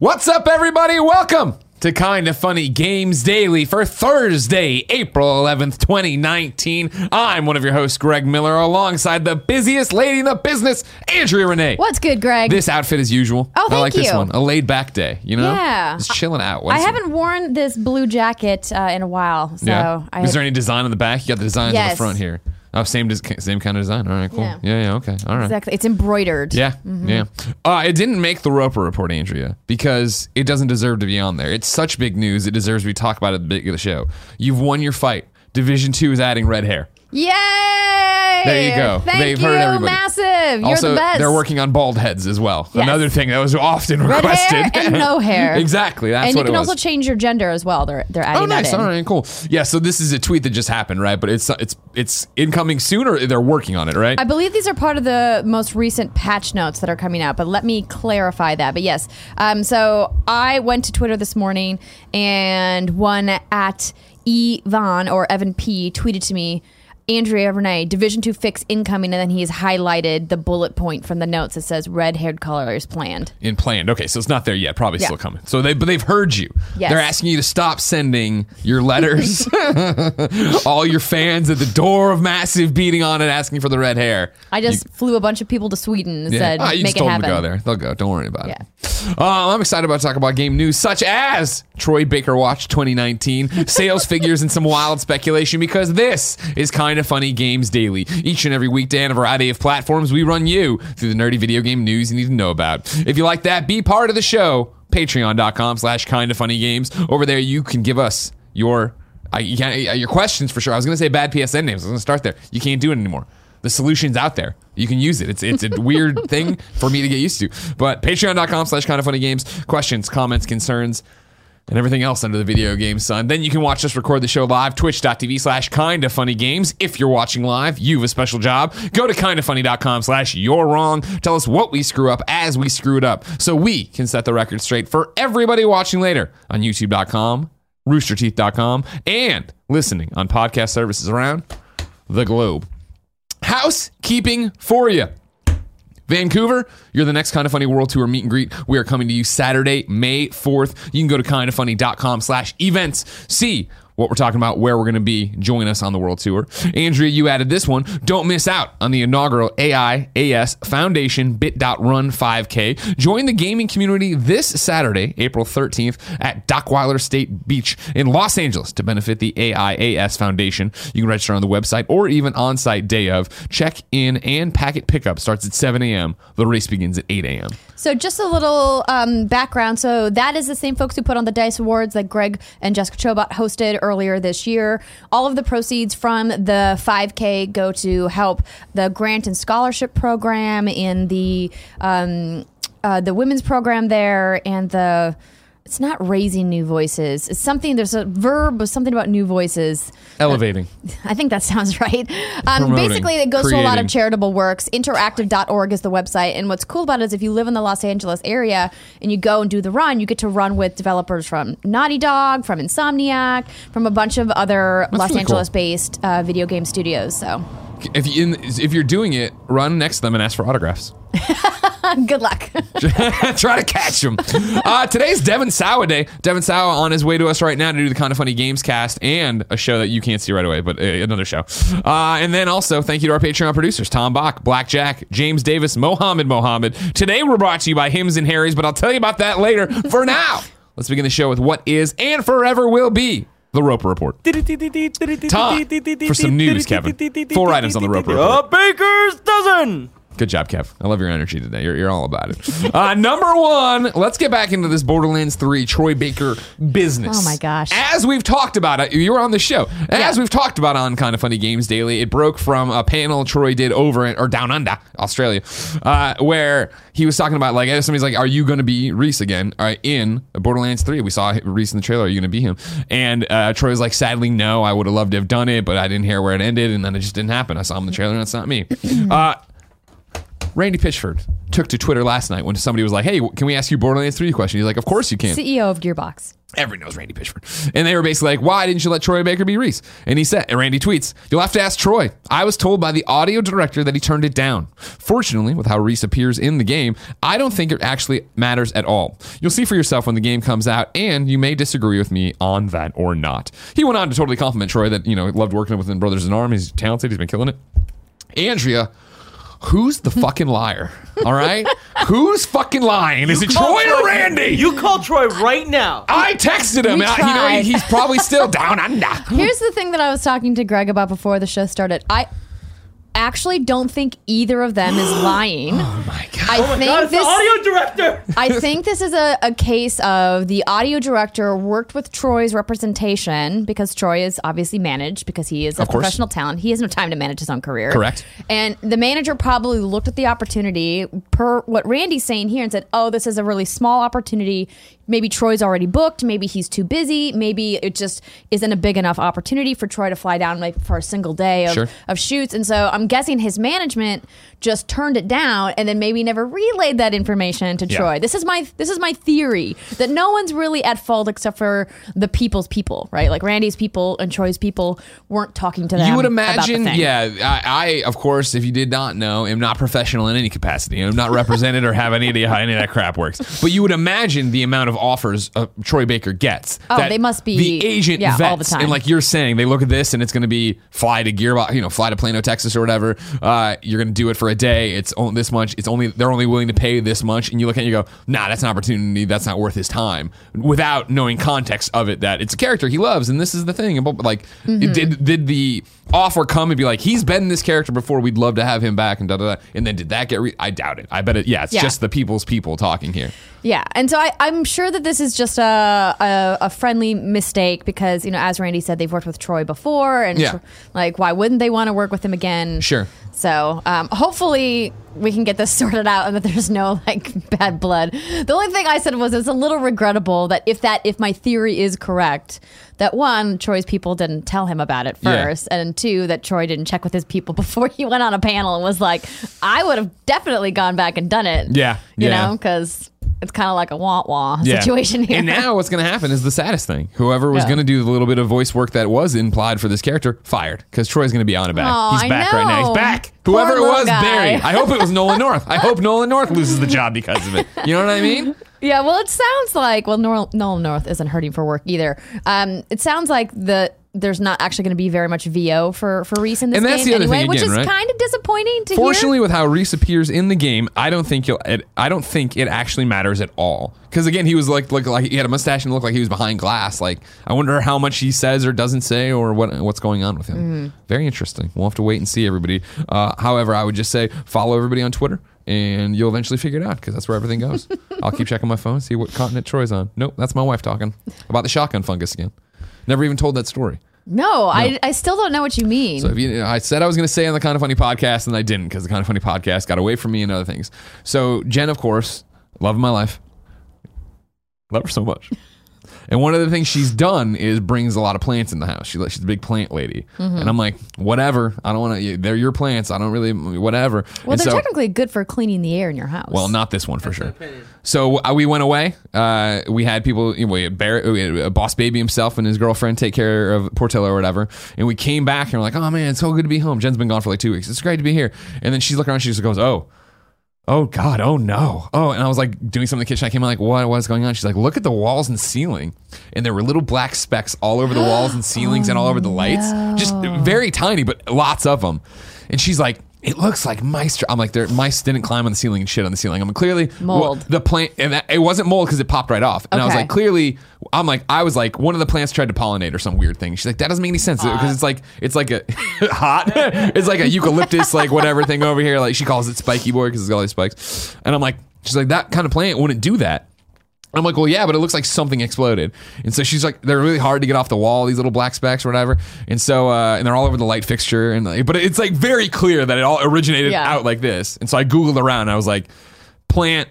What's up, everybody? Welcome to Kinda Funny Games Daily for Thursday, April 11th, 2019. I'm one of your hosts, Greg Miller, alongside the busiest lady in the business, Andrea Renee. What's good, Greg? This outfit as usual. Oh, I thank like this you. one. A laid back day, you know? Yeah. Just chilling out. I What's- haven't worn this blue jacket uh, in a while, so Yeah. I Is there any design on the back? You got the designs on the Yes. front here. Oh, same des- same kind of design. All right, cool. Yeah, Yeah. yeah, okay. All right. exactly. It's embroidered. Yeah, Mm-hmm. yeah. Uh, it didn't make the Roper report, Andrea, because it doesn't deserve to be on there. It's such big news; it deserves to be talked about at the beginning of the show. You've won your fight. Division Two is adding red hair. Yay! There you go. Thank They've you, heard everybody. massive. You're also, the best. they're working on bald heads as well. Yes. Another thing that was often Red requested. hair and no hair. exactly. That's what it is. and you can was. also change your gender as well. They're they're adding Oh, nice. All right, cool. Yeah. So this is a tweet that just happened, right? But it's it's it's incoming soon, or they're working on it, right? I believe these are part of the most recent patch notes that are coming out, but let me clarify that. But yes, um, so I went to Twitter this morning and one at Evan or Evan P tweeted to me, Andrea Renee, Division Two fix incoming, and then he's highlighted the bullet point from the notes that says red haired color is planned. in planned. Okay, so it's not there yet. Probably Yeah. still coming. So they, but they've heard you. Yes. They're asking you to stop sending your letters. All your fans at the door of Massive beating on it, asking for the red hair. I just flew a bunch of people to Sweden and said, Ah, you make just it told happen. them to go there. They'll go. Don't worry about Yeah. it. Uh, I'm excited about to talk about game news such as Troy Baker Watch 2019, sales figures, and some wild speculation because this is kind of funny games daily. Each and every weekday on a variety of platforms, we run you through the nerdy video game news you need to know about. If you like that, be part of the show. Patreon.com slash kind of funny games. Over there, you can give us your uh, you can't, uh, your questions for sure. I was going to say bad PSN names. I was going to start there. You can't do it anymore. The solution's out there. You can use it. It's it's a weird thing for me to get used to. But patreon.com slash kind of funny games. Questions, comments, concerns, and everything else under the video game sun. Then you can watch us record the show live, twitch.tv slash kind of funny games. If you're watching live, you have a special job. Go to kindoffunny.com slash you're wrong. Tell us what we screw up as we screw it up so we can set the record straight for everybody watching later on youtube.com, roosterteeth.com, and listening on podcast services around the globe. Housekeeping for you. Vancouver, you're the next Kind of Funny World Tour meet and greet. We are coming to you Saturday, May 4th. You can go to kindoffunny.com slash events. See what we're talking about, where we're going to be. Join us on the World Tour. Andrea, you added this one. Don't miss out on the inaugural AIAS Foundation Bit.Run 5K. Join the gaming community this Saturday, April 13th at Dockweiler State Beach in Los Angeles to benefit the AIAS Foundation. You can register on the website or even on site day of. Check in and packet pickup starts at 7 a.m. The race begins at 8 a.m. So, just a little um, background. So, that is the same folks who put on the Dice Awards that Greg and Jessica Chobot hosted earlier this year. All of the proceeds from the 5K go to help the grant and scholarship program in the um, uh, the women's program there and the. It's not raising new voices. It's something. There's a verb something about new voices. Elevating. I think that sounds right. Um, basically, it goes to a lot of charitable works. Interactive.org is the website. And what's cool about it is if you live in the Los Angeles area and you go and do the run, you get to run with developers from Naughty Dog, from Insomniac, from a bunch of other Los really. Angeles based uh, video game studios. So If, you, in, if you're doing it, run next to them and ask for autographs. good luck. Try to catch him. Uh, today's Devon Sawa day. Devon Sawa on his way to us right now to do the Kind of Funny Games cast and a show that you can't see right away, but uh, another show. Uh, and then also, thank you to our Patreon producers, Tom Bock, Blackjack, James Davis, Mohammed Mohammed. Today we're brought to you by Hims and Harry's, but I'll tell you about that later. For now, let's begin the show with what is and forever will be the Roper Report. Time for some news, Kevin. Four items on the Roper Report. A baker's dozen. Good job, Kev. I love your energy today. You're, you're all about it. Uh, number one, let's get back into this Borderlands 3 Troy Baker business. Oh my gosh. As we've talked about it, you were on the show. As Yeah. we've talked about on Kind of Funny Games Daily, it broke from a panel Troy did over in, or down under, Australia, uh, where he was talking about, like, somebody's like, Are you going to be Rhys again uh, in Borderlands 3? We saw Rhys in the trailer. Are you going to be him? And uh, Troy was like, Sadly, no. I would have loved to have done it, but I didn't hear where it ended, and then it just didn't happen. I saw him in the trailer, and it's not me. Uh, Randy Pitchford took to Twitter last night when somebody was like, "Hey, can we ask you Borderlands 3 question?" He's like, "Of course you can." CEO of Gearbox. Everyone knows Randy Pitchford. And they were basically like, why didn't you let Troy Baker be Rhys? And he said, and Randy tweets, you'll have to ask Troy. I was told by the audio director that he turned it down. Fortunately, with how Rhys appears in the game, I don't think it actually matters at all. You'll see for yourself when the game comes out, and you may disagree with me on that or not. He went on to totally compliment Troy that, you know, loved working with him Brothers in Arms. He's talented, he's been killing it. Andrea, who's the fucking liar? All right? who's fucking lying? Is it Call Troy or Randy? You call Troy right now. I texted him. We Uh, you know, tried. he- he's probably still down under. Here's the thing that I was talking to Greg about before the show started. I actually don't think either of them is lying. Oh my god. I Oh my think god, it's this the audio director. I think this is a, a case of the audio director worked with Troy's representation because Troy is obviously managed because he is a Of professional talent. He has no time to manage his own career. Correct. And the manager probably looked at the opportunity per what Randy's saying here and said, oh, this is a really small opportunity. Maybe Troy's already booked. Maybe he's too busy. Maybe it just isn't a big enough opportunity for Troy to fly down like for a single day of, Sure. of shoots. And so I'm guessing his management just turned it down and then maybe never relayed that information to Yeah. Troy. This is my this is my theory that no one's really at fault except for the people's people, right? Like Randy's people and Troy's people weren't talking to them. You would imagine, yeah. I, I, of course, if you did not know, am not professional in any capacity. I'm not represented or have any idea how any of that crap works. But you would imagine the amount of offers uh, Troy Baker gets. Oh, they must be- the agent yeah, vets, all the time. and like you're saying, they look at this and it's going to be fly to Gearbox, you know, fly to Plano, Texas, or whatever. Uh, you're going to do it for a day. It's only this much. It's only they're only willing to pay this much, and you look at it and you go, nah, that's an opportunity. That's not worth his time. Without knowing context of it, that it's a character he loves, and this is the thing. Like, Mm-hmm. did did the offer come and be like, he's been this character before. We'd love to have him back, and da da da. And then did that get? Re- I doubt it. I bet it. Yeah, it's Yeah. just the people's people talking here. Yeah, and so I, I'm sure that this is just a, a a friendly mistake because you know, as Randy said, they've worked with Troy before, and Yeah. Like, why wouldn't they want to work with him again? Sure. So um, hopefully we can get this sorted out and that there's no like bad blood. The only thing I said was it's a little regrettable that if that if my theory is correct, that one Troy's people didn't tell him about it Yeah. first, and two that Troy didn't check with his people before he went on a panel and was like, I would have definitely gone back and done it. Yeah, you yeah. know, because it's kind of like a wah wah Yeah. situation here. And now what's going to happen is the saddest thing. Whoever was Yeah. going to do the little bit of voice work that was implied for this character, fired. Because Troy's going to be on it back. He's I back right now. He's back. Poor Whoever it was, guy. buried. I hope it was Nolan North. I hope Nolan North loses the job because of it. You know what I mean? Yeah, well, it sounds like well, Nolan North isn't hurting for work either. Um, it sounds like the there's not actually going to be very much VO for for Rhys in this And that's game the other anyway, thing which again, is right? kind of disappointing to Fortunately, hear. with how Rhys appears in the game, I don't think you'll. It, I don't think it actually matters at all. Because again, he was like, look like he had a mustache and looked like he was behind glass. Like I wonder how much he says or doesn't say or what what's going on with him. Mm-hmm. Very interesting. We'll have to wait and see everybody. Uh, however, I would just say follow everybody on Twitter. And you'll eventually figure it out because that's where everything goes. I'll keep checking my phone, see what continent Troy's on. Nope, that's my wife talking about the shotgun fungus again. Never even told that story. No, I, I still don't know what you mean. So if you, I said I was going to say on the Kind of Funny podcast, and I didn't because the Kind of Funny podcast got away from me and other things. So Jen, of course, love of my life, love her so much. And one of the things she's done is brings a lot of plants in the house. She, she's a big plant lady, Mm-hmm. and I'm like, whatever. I don't want to. They're your plants. I don't really, whatever. well, And they're so- technically good for cleaning the air in your house. well, not this one for sure. So uh, we went away. Uh, we had people, you know, we had, Barrett, we had uh, Boss Baby himself and his girlfriend take care of Portillo or whatever. And we came back and we're like, oh man, it's so good to be home. Jen's been gone for like two weeks. It's great to be here. And then she's looking around. She just goes, oh. Oh God! Oh no! Oh, and I was like doing something in the kitchen. I came in like, what? What's going on? She's like, look at the walls and ceiling, and there were little black specks all over the walls and ceilings and all over the lights, just oh, very tiny, but lots of them. And she's like, it looks like mice. I'm like, there mice didn't climb on the ceiling and shit on the ceiling. I'm like, clearly Mold. the plant, and that, it wasn't mold because it popped right off. And I was Okay. like, clearly, I'm like, I was like, one of the plants tried to pollinate or some weird thing. She's like, that doesn't make any sense because it's like, it's like a hot, it's like a eucalyptus, like whatever thing over here. Like she calls it spiky boy because it's got all these spikes. And I'm like, she's like, that kind of plant wouldn't do that. I'm like, well, yeah, but it looks like something exploded. And so she's like, they're really hard to get off the wall, these little black specks or whatever. And so, uh, and they're all over the light fixture. And like, but it's like very clear that it all originated Yeah. out like this. And so I Googled around and I was like, plant,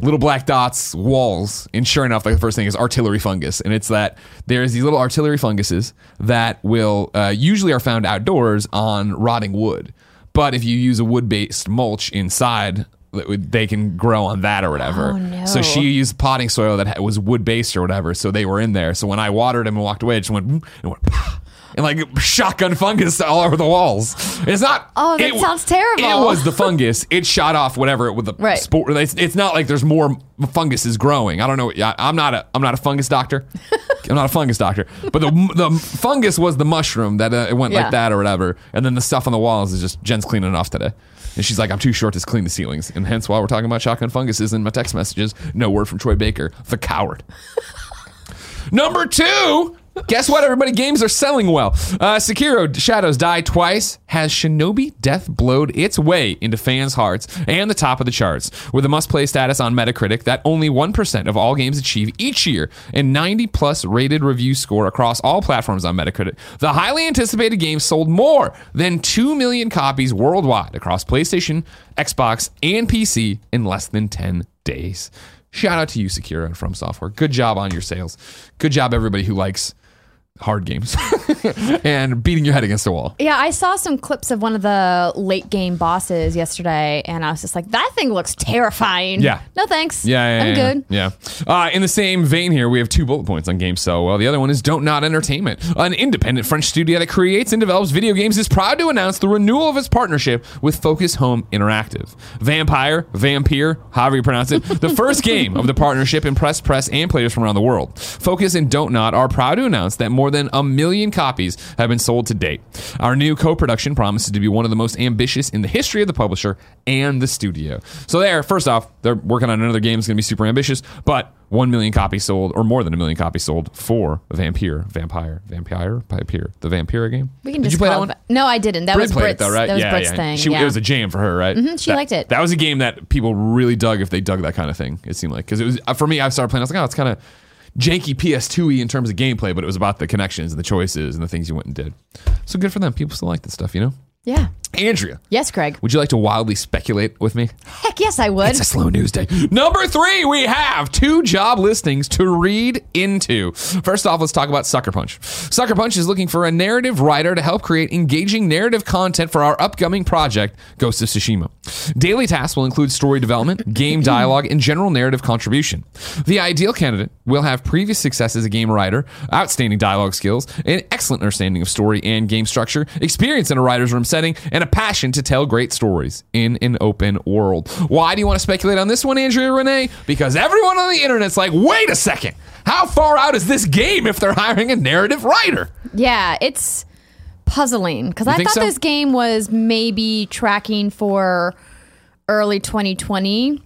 little black dots, walls. And sure enough, like the first thing is artillery fungus. And it's that there's these little artillery funguses that will, uh, usually are found outdoors on rotting wood. But if you use a wood based mulch inside, they can grow on that or whatever. Oh, no. So she used potting soil that was wood based or whatever. So they were in there. So when I watered them and walked away, it just went and went. And like shotgun fungus all over the walls. It's not. Oh, that it- sounds terrible. It was the fungus. It shot off whatever it with the Right. spore. It's, it's not like there's more fungus is growing. I don't know. I, I'm not a. I'm not a fungus doctor. I'm not a fungus doctor. But the the fungus was the mushroom that uh, it went Yeah. like that or whatever. And then the stuff on the walls is just Jen's cleaning it off today. And she's like, I'm too short to clean the ceilings. And hence why we're talking about shotgun funguses in my text messages. No word from Troy Baker, the coward. Number two. Guess what, everybody? Games are selling well. Uh, Sekiro Shadows Die Twice has Shinobi Death blowed its way into fans' hearts and the top of the charts, with a must play status on Metacritic that only 1% of all games achieve each year and 90 plus rated review score across all platforms on Metacritic. The highly anticipated game sold more than 2 million copies worldwide across PlayStation, Xbox, and PC in less than 10 days. Shout out to you, Sekiro From Software. Good job on your sales. Good job, everybody who likes hard games and beating your head against a wall. Yeah, I saw some clips of one of the late game bosses yesterday, and I was just like, that thing looks terrifying. Yeah. No thanks. Yeah, yeah, I'm yeah, good. Yeah. Uh, in the same vein here, we have two bullet points on games so well. The other one is Dontnod Entertainment. An independent French studio that creates and develops video games is proud to announce the renewal of its partnership with Focus Home Interactive. Vampire, Vampire, however you pronounce it, the first game of the partnership impressed press and players from around the world. Focus and Don't Not are proud to announce that more than a million copies have been sold to date. Our new co-production promises to be one of the most ambitious in the history of the publisher and the studio. So there, first off, they're working on another game that's going to be super ambitious, but 1 million copies sold or more than a million copies sold for Vampire, Vampire, Vampire, Vampire, the Vampire game. We can Did just you play that it one? Va- No, I didn't. That Brit was Brit's. it though, right? That was yeah, Brit's yeah. thing. She, yeah. It was a jam for her, right? Mm-hmm, she liked it. That was a game that people really dug if they dug that kind of thing. It seemed like because it was uh, for me. I started playing. I was like, oh, it's kind of janky PS2y in terms of gameplay, but it was about the connections and the choices and the things you went and did. So good for them. People still like this stuff, you know. yeah. Andrea, Yes, Craig. would you like to wildly speculate with me? Heck yes, I would. It's a slow news day. Number three, we have two job listings to read into. First off, let's talk about Sucker Punch. Sucker Punch is looking for a narrative writer to help create engaging narrative content for our upcoming project, Ghost of Tsushima. Daily tasks will include story development, game dialogue, and general narrative contribution. The ideal candidate will have previous success as a game writer, outstanding dialogue skills, an excellent understanding of story and game structure, experience in a writer's room setting, and a passion to tell great stories in an open world. Why do you want to speculate on this one, Andrea Renee? Because everyone on the internet's like, wait a second, how far out is this game if they're hiring a narrative writer? Yeah, it's puzzling because I thought so? this game was maybe tracking for early 2020,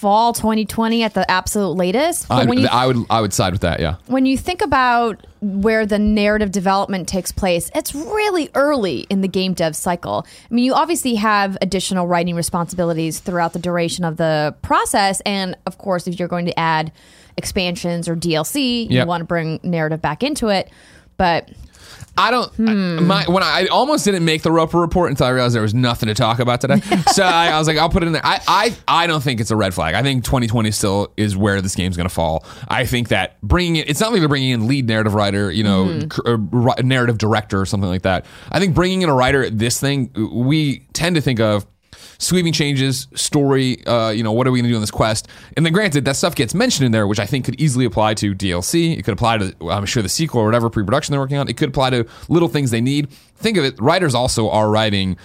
fall 2020 at the absolute latest. I, when you I would I would side with that, yeah. when you think about where the narrative development takes place, it's really early in the game dev cycle. I mean, you obviously have additional writing responsibilities throughout the duration of the process. And of course, if you're going to add expansions or DLC, you Yep. want to bring narrative back into it. But I don't. I- Hmm. my when I, I almost didn't make the Roper report until I realized there was nothing to talk about today. so I, I was like, I'll put it in there. I, I I don't think it's a red flag. I think 2020 still is where this game's going to fall. I think that bringing it, it's not like they're bringing in lead narrative writer, you know, Mm-hmm. cr- uh, narrative director or something like that. I think bringing in a writer at this thing, we tend to think of sweeping changes, story, uh, you know, what are we going to do on this quest? And then granted, that stuff gets mentioned in there, which I think could easily apply to DLC. It could apply to, I'm sure, the sequel or whatever pre-production they're working on. It could apply to little things they need. Think of it, writers also are writing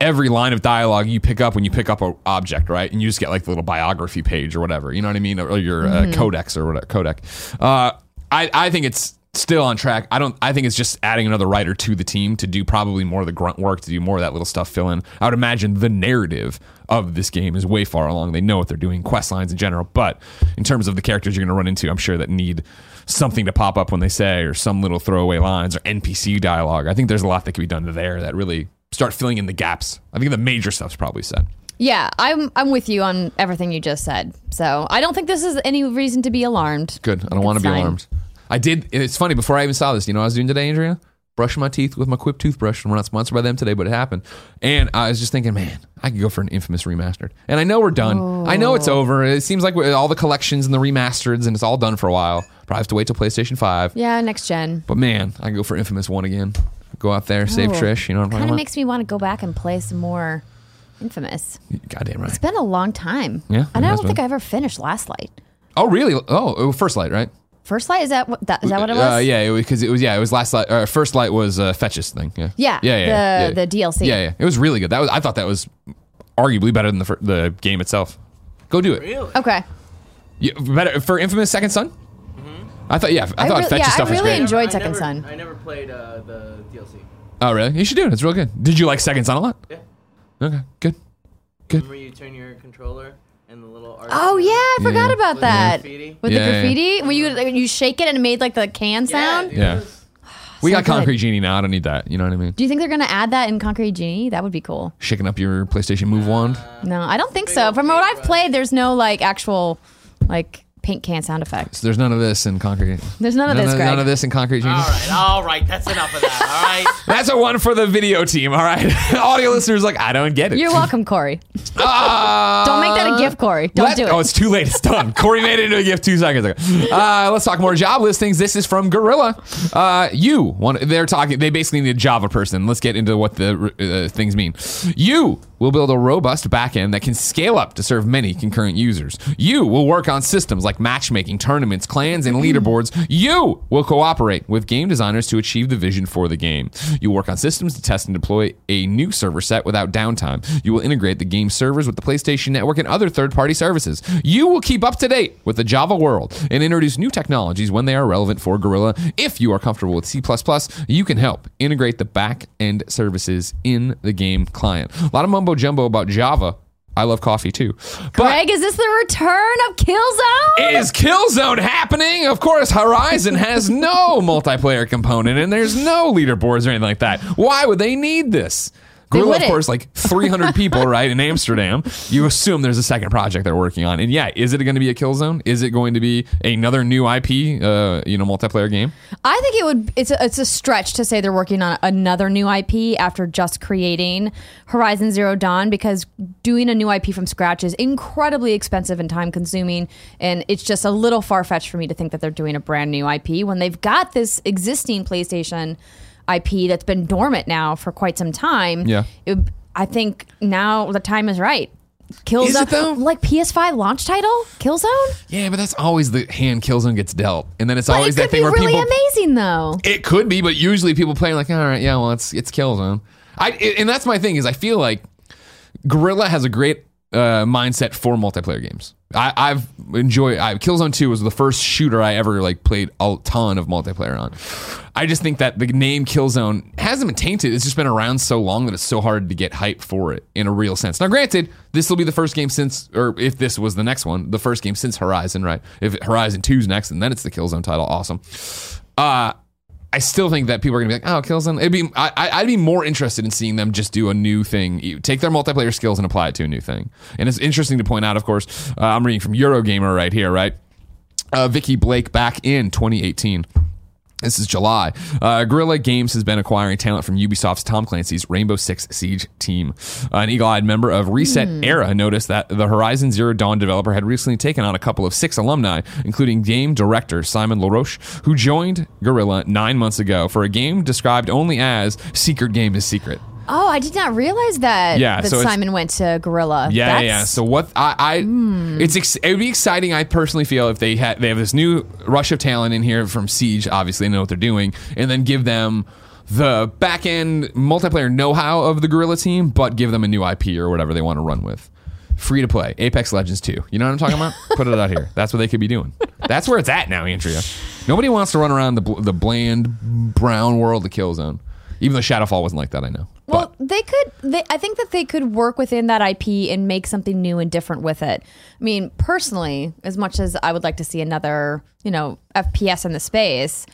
every line of dialogue you pick up when you pick up an object, right? And you just get like the little biography page or whatever, you know what I mean? Or your uh, codex or whatever, codec. Uh, I, I think it's still on track. I don't. I think it's just adding another writer to the team to do probably more of the grunt work, to do more of that little stuff fill in. I would imagine the narrative of this game is way far along. They know what they're doing, quest lines in general. But in terms of the characters you're going to run into, I'm sure that need something to pop up when they say or some little throwaway lines or NPC dialogue. I think there's a lot that can be done there that really start filling in the gaps. I think the major stuff's probably said. yeah, I'm I'm with you on everything you just said. So I don't think this is any reason to be alarmed. Good. I don't want to be alarmed. I did. It's funny. Before I even saw this, you know, what I was doing today, Andrea, brushing my teeth with my Quip toothbrush. And we're not sponsored by them today, but it happened. And I was just thinking, man, I could go for an infamous remastered. And I know we're done. I know it's oh. over. It seems like all the collections and the remasters, and it's all done for a while. Probably have to wait till PlayStation Five. Yeah, next gen. But man, I can go for infamous one again. Go out there, save Oh, Trish. You know what I'm talking Kind of makes me want to go back and play some more Infamous. Goddamn right. It's been a long time. Yeah, And I don't think. I ever finished Last Light. Oh, really? Oh, oh, First Light, right? First Light is that what that is that what it was? Uh, yeah, because it, was. Yeah, it was last light. Uh, first light was uh, Fetch's thing. Yeah. Yeah, Yeah. Yeah. the- yeah, yeah. the DLC. Yeah, yeah. It was really good. That was. I thought that was arguably better than the the game itself. Go do it. Really? Okay. Yeah, better for Infamous Second Son. I thought. Yeah, I I thought re- Fetch's yeah, I stuff was really great. enjoyed I Second never- Son. I never played uh, the DLC. oh, really? You should do it. It's real good. Did you like Second Son a lot? Yeah. Okay, good. Good. Remember you turn your controller and the little art. Oh yeah, I forgot Yeah. about With the that. graffiti? With Yeah, the yeah. graffiti, where you you shake it and it made like the can sound. dude, Yeah. We So got good. Concrete Genie now. I don't need that. You know what I mean? Do you think they're gonna add that in Concrete Genie? That would be cool. Shaking up your PlayStation Move wand. No, I don't think so. From what I've played, there's no like actual like paint can sound effects. So there's none of this in Concrete. There's none of none this, of, Greg. none of this in Concrete Genie. All right, all right. That's enough of that. All right. That's a one for the video team. All right, audio listeners, like I don't get it. You're welcome, Corey. Ah. Don't make that a gift, Corey. Don't Let- do it. Oh, it's too late. It's done. Corey made it into a gift two seconds ago. Uh, let's talk more job listings. This is from Guerrilla. Uh, you want? They're talking. They basically need a Java person. Let's get into what the uh, things mean. You will build a robust backend that can scale up to serve many concurrent users. You will work on systems like matchmaking, tournaments, clans, and leaderboards. You will cooperate with game designers to achieve the vision for the game. You will work on systems to test and deploy a new server set without downtime. You will integrate the game servers with the PlayStation Network and other third party services. You will keep up to date with the Java world and introduce new technologies when they are relevant for Guerrilla. If you are comfortable with C, you can help integrate the back end services in the game client. A lot of mumbo jumbo about Java. I love coffee too. But Greg, is this the return of Killzone? is Killzone happening? Of course, Horizon has no multiplayer component and there's no leaderboards or anything like that. Why would they need this? Guerrilla, of course, like 300 people, right, in Amsterdam. You assume there's a second project they're working on. And yeah, is it going to be a Killzone? Is it going to be another new IP, uh, you know, multiplayer game? I think it would. It's a, it's a stretch to say they're working on another new IP after just creating Horizon Zero Dawn because doing a new IP from scratch is incredibly expensive and time consuming, and it's just a little far fetched for me to think that they're doing a brand new IP when they've got this existing PlayStation IP that's been dormant now for quite some time. Yeah. It- I think now the time is right. Killzone, Is it though? like PS5 launch title, Killzone. Yeah, but that's always the hand Killzone gets dealt. And then it's But always it that could thing be where really people. amazing though. It could be, but usually people play like, all right, yeah, well, it's it's Killzone. I and that's my thing is I feel like Guerrilla has a great uh, mindset for multiplayer games. I, I've enjoyed. I, Killzone Two was the first shooter I ever like played a ton of multiplayer on. I just think that the name Killzone hasn't been tainted. It's just been around so long that it's so hard to get hype for it in a real sense. Now, granted, this will be the first game since, or if this was the next one, the first game since Horizon, right? If Horizon 2's next, and then it's the Killzone title, awesome. Uh, I still think that people are gonna be like, "Oh, Killzone." It'd be, I, I'd be more interested in seeing them just do a new thing, take their multiplayer skills and apply it to a new thing. And it's interesting to point out, of course, uh, I'm reading from Eurogamer right here, right? Uh, Vikki Blake back in 2018. This is July. Uh, Guerrilla Games has been acquiring talent from Ubisoft's Tom Clancy's Rainbow Six Siege team. Uh, an eagle eyed member of ResetEra noticed that the Horizon Zero Dawn developer had recently taken on a couple of six alumni, including game director Simon LaRoche, who joined Guerrilla nine months ago for a game described only as Secret Game is Secret. Oh, I did not realize that. Yeah, that so it's- Simon went to Guerrilla. Yeah, That's- yeah. So what I, I hmm. it's ex- it would be exciting. I personally feel if they had they have this new rush of talent in here from Siege, obviously they know what they're doing, and then give them the back end multiplayer know how of the Guerrilla team, but give them a new IP or whatever they want to run with. Free to play, Apex Legends 2. You know what I'm talking about? Put it out here. That's what they could be doing. That's where it's at now, Andrea. Nobody wants to run around the bl- the bland brown world of Killzone. Even though Shadowfall wasn't like that, I know. Well, they could. They, I think that they could work within that IP and make something new and different with it. I mean, personally, as much as I would like to see another, you know, FPS in the space,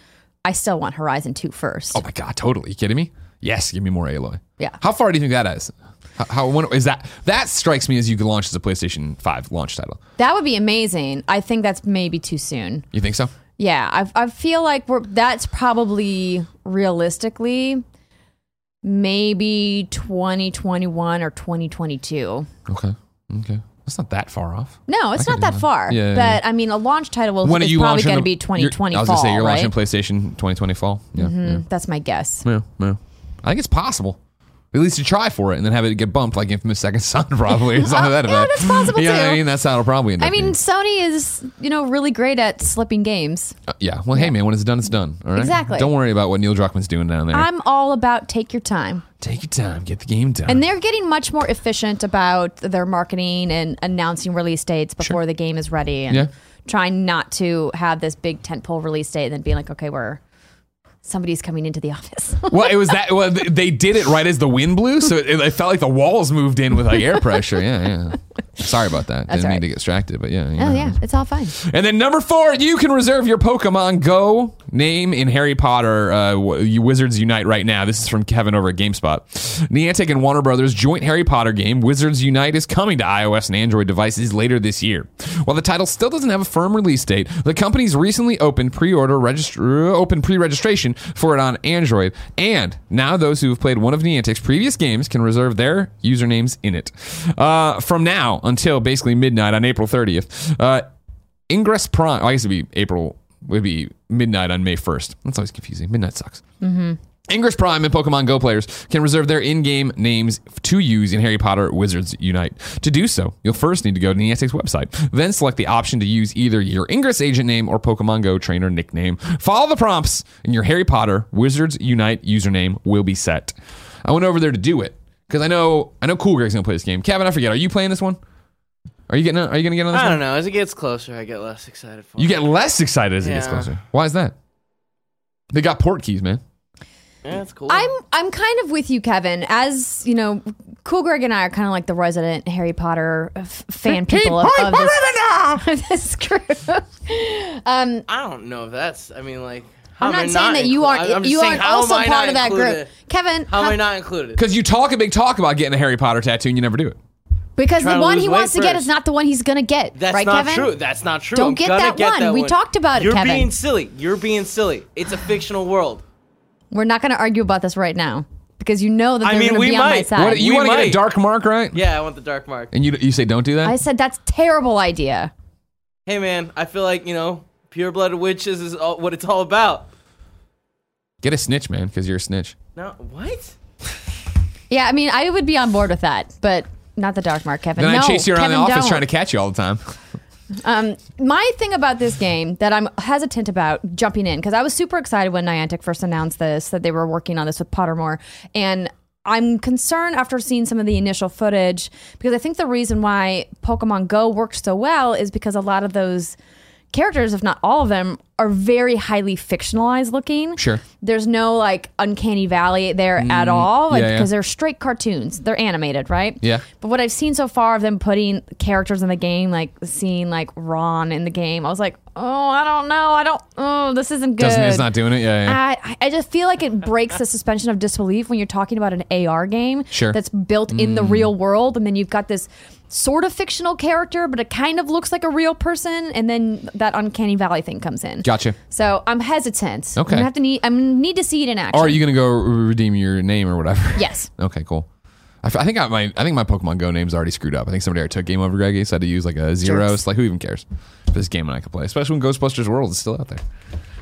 I still want Horizon 2 first. Oh my god, totally. You kidding me? Yes, give me more Aloy. Yeah. How far do you think that is? How, how when, is that? That strikes me as you could launch as a PlayStation Five launch title. That would be amazing. I think that's maybe too soon. You think so? Yeah, I, I feel like we're that's probably realistically maybe 2021 or 2022. Okay. Okay. That's not that far off. No, it's I not do that far. Yeah, yeah, but I mean, a launch title will When you probably going to be you're- 2020 I was gonna say you're right? launching PlayStation 2020 fall. Yeah. Mhm, That's my guess. Yeah. yeah. Yeah. I think it's possible. At least you try for it and then have it get bumped like Infamous Second Son, probably. or something to that yeah, that's possible, You know what I mean? That's how it'll probably end I up mean, being. Sony is, you know, really great at slipping games. Uh, yeah. Well, hey, man, when it's done, it's done. All right. Exactly. Don't worry about what Neil Druckmann's doing down there. I'm all about take your time. Take your time, get the game done. And they're getting much more efficient about their marketing and announcing release dates before the game is ready and Yeah. trying not to have this big tentpole release date and then being like, okay, we're somebody's coming into the office. well, it was that. Well, they did it right as the wind blew, so it, it felt like the walls moved in with like air pressure. Yeah, yeah. Sorry about that. Didn't all mean to get distracted, but yeah. you oh know. yeah, it's all fine. And then number four, you can reserve your Pokemon Go name in Harry Potter uh, Wizards Unite right now. This is from Kevin over at GameSpot. Niantic and Warner Brothers joint Harry Potter game Wizards Unite is coming to iOS and Android devices later this year. While the title still doesn't have a firm release date, the company's recently opened pre-order register open pre-registration for it on Android, and now those who have played one of Niantic's previous games can reserve their usernames in it. Uh, from now until basically midnight on April 30th. Uh, Ingress Prime. I guess it'd be April. Would be midnight on May first. That's always confusing. Midnight sucks. Mm-hmm. Ingress Prime and Pokemon Go players can reserve their in-game names to use in Harry Potter Wizards Unite. To do so, you'll first need to go to the Niantic's website, then select the option to use either your Ingress agent name or Pokemon Go trainer nickname. Follow the prompts, and your Harry Potter Wizards Unite username will be set. I went over there to do it because I know I know Cool Greg's gonna play this game. Kevin, I forget. Are you playing this one? Are you getting? Are you gonna get on this I one? don't know. As it gets closer, I get less excited for You it. get less excited as it gets closer. Why is that? They got port keys, man. Yeah, it's cool. I'm I'm kind of with you, Kevin. As you know, Cool Greg and I are kind of like the resident Harry Potter f- fan people of, of this, of this group. um, I don't know if that's. I mean, like. How I'm am I not saying that you aren't you saying, aren't also part of that included? group, Kevin. How am I not included? Because you talk a big talk about getting a Harry Potter tattoo and you never do it. because the one he wants to get first. is not the one he's gonna get. That's right, not Kevin? true. That's not true. Don't I'm get that get one. That We talked about it, You're Kevin. being silly. You're being silly. It's a fictional world. We're not gonna argue about this right now because you know that I they're mean, gonna we be on my might. side. What, you we want to get a might. dark mark, right? Yeah, I want the dark mark. And you you say don't do that. I said that's terrible idea. Hey, man, I feel like you know, pure blooded witches is all, what it's all about. get a snitch, man, because you're a snitch. No, what? Yeah, I mean, I would be on board with that, but not the dark mark, Kevin. Then no, I chase you around Kevin, the office don't. trying to catch you all the time. Um, my thing about this game that I'm hesitant about jumping in because I was super excited when Niantic first announced this that they were working on this with Pottermore, and I'm concerned after seeing some of the initial footage because I think the reason why Pokemon Go worked so well is because a lot of those characters, if not all of them, are very highly fictionalized looking. Sure. There's no like uncanny valley there at mm-hmm. all, like yeah, yeah. because they're straight cartoons. They're animated, right? Yeah. But what I've seen so far of them putting characters in the game, like seeing like Ron in the game, I was like, oh, I don't know, I don't, oh, this isn't good. Doesn't it's not doing it? Yeah, yeah. I, I just feel like it breaks the suspension of disbelief when you're talking about an AR game Sure. that's built in the mm. real world, and then you've got this sort of fictional character, but it kind of looks like a real person, and then that uncanny valley thing comes in. Gotcha. So I'm hesitant. Okay. I'm gonna have to need. I need to see it in action. Or are you gonna go redeem your name or whatever? Yes. Okay, cool. I, f- I think I, my I think my Pokemon Go name's already screwed up. I think somebody already took game over Greggy, so I had to use like a zero. Jerks. It's like who even cares? If this game and I can play, especially when Ghostbusters World is still out there.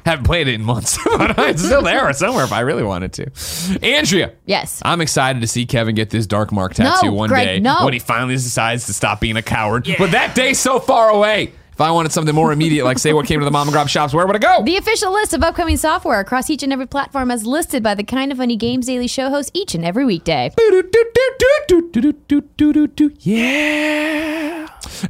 Haven't played it in months, but it's still there somewhere if I really wanted to. Andrea, Yes. I'm excited to see Kevin get this dark mark tattoo No, one Greg, day no. when he finally decides to stop being a coward. But that day's so far away. If I wanted something more immediate, like say what came to the mom and grab shops, where would I go? The official list of upcoming software across each and every platform as listed by the Kind of Funny Games Daily show host each and every weekday. Yeah.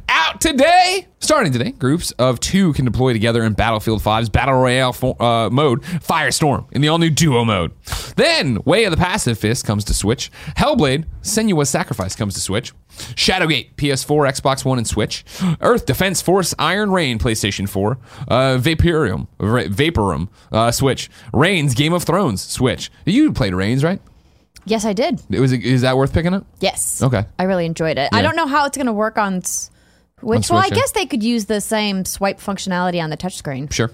Out today. Starting today, groups of two can deploy together in Battlefield 5's Battle Royale uh, mode, Firestorm, in the all new duo mode. Then, Way of the Passive Fist comes to Switch. Hellblade, Senua's Sacrifice comes to Switch. Shadowgate, PS4, Xbox One, and Switch. Earth Defense Force, Iron Rain, PlayStation 4. Uh, Vaporium, Va- Vaporum, uh, Switch. Reigns, Game of Thrones, Switch. You played Reigns, right? Yes, I did. It was. Is that worth picking up? Yes. Okay. I really enjoyed it. I Yeah. don't know how it's going to work on Switch. Well, I Switch, yeah. guess they could use the same swipe functionality on the touchscreen. Sure.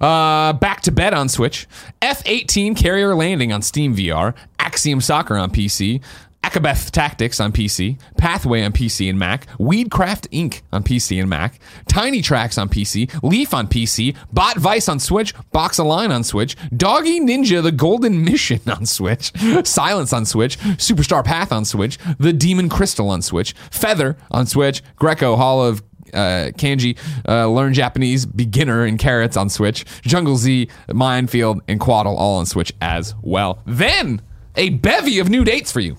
Uh, back to bed on Switch. F18 Carrier Landing on Steam VR. Axiom Soccer on PC. Macbeth Tactics on PC, Pathway on PC and Mac, Weedcraft Inc. on PC and Mac, Tiny Tracks on PC, Leaf on PC, Bot Vice on Switch, Box Line on Switch, Doggy Ninja The Golden Mission on Switch, Silence on Switch, Superstar Path on Switch, The Demon Crystal on Switch, Feather on Switch, Greco Hall of uh, Kanji, uh, Learn Japanese Beginner and Carrots on Switch, Jungle Z, Minefield, and Quaddle all on Switch as well. Then a bevy of new dates for you.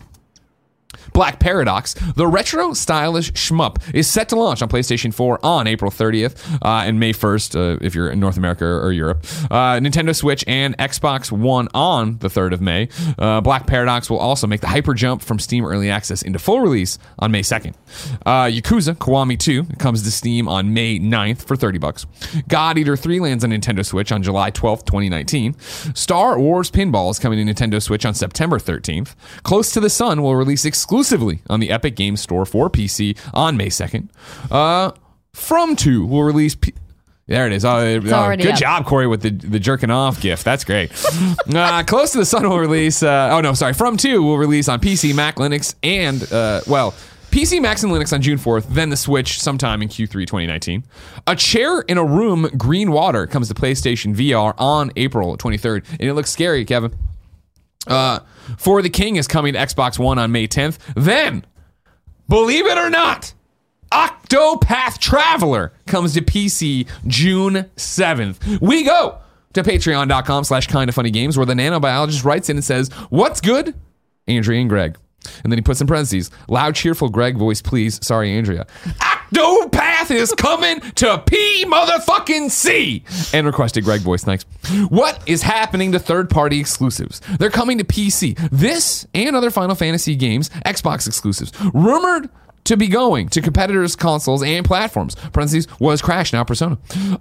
Black Paradox, the retro stylish shmup, is set to launch on PlayStation 4 on April 30th uh, and May 1st uh, if you're in North America or Europe. Uh, Nintendo Switch and Xbox One on the 3rd of May. Uh, Black Paradox will also make the hyper jump from Steam Early Access into full release on May 2nd. Uh, Yakuza Kiwami 2 comes to Steam on May 9th for 30 bucks. God Eater 3 lands on Nintendo Switch on July 12th, 2019. Star Wars Pinball is coming to Nintendo Switch on September 13th. Close to the Sun will release exclusively on the Epic Games Store for PC on May 2nd. Uh, From 2 will release. P- there it is. Oh, oh, good up. job, Corey, with the, the jerking off gift. That's great. uh, Close to the Sun will release. Uh, oh, no, sorry. From 2 will release on PC, Mac, Linux, and, uh, well, PC, Mac, and Linux on June 4th, then the Switch sometime in Q3 2019. A Chair in a Room Green Water comes to PlayStation VR on April 23rd, and it looks scary, Kevin. Uh, For the King is coming to Xbox One on May 10th. Then, believe it or not, Octopath Traveler comes to PC June 7th. We go to patreon.com slash kind of funny games where the nanobiologist writes in and says, What's good? Andrea and Greg. And then he puts in parentheses, loud, cheerful Greg voice, please. Sorry, Andrea. Octopath is coming to P motherfucking C. And requested Greg voice, thanks. What is happening to third party exclusives? They're coming to PC. This and other Final Fantasy games, Xbox exclusives, rumored to be going to competitors' consoles and platforms. Parentheses was Crash now Persona.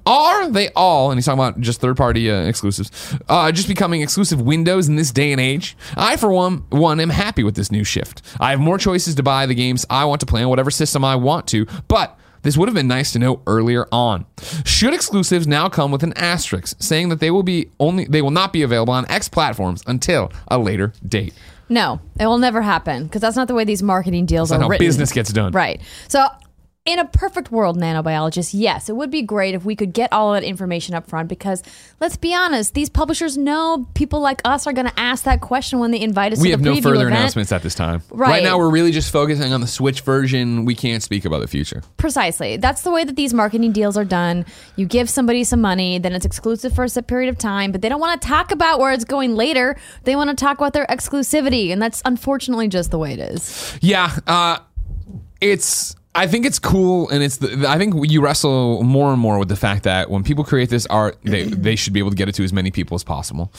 Are they all? And he's talking about just third-party uh, exclusives, uh, just becoming exclusive windows in this day and age. I, for one, one am happy with this new shift. I have more choices to buy the games I want to play on whatever system I want to, but. This would have been nice to know earlier on. Should exclusives now come with an asterisk saying that they will be only they will not be available on X platforms until a later date? No, it will never happen because that's not the way these marketing deals That's are not how written. business gets done. Right. So, in a perfect world, nanobiologist, yes, it would be great if we could get all of that information up front because let's be honest, these publishers know people like us are going to ask that question when they invite us We to have the no preview further event. announcements at this time. Right. now, we're really just focusing on the Switch version. We can't speak about the future. Precisely. That's the way that these marketing deals are done. You give somebody some money, then it's exclusive for a set period of time, but they don't want to talk about where it's going later. They want to talk about their exclusivity, and that's unfortunately just the way it is. Yeah, uh, it's. I think it's cool, and it's. The, I think you wrestle more and more with the fact that when people create this art, they they should be able to get it to as many people as possible,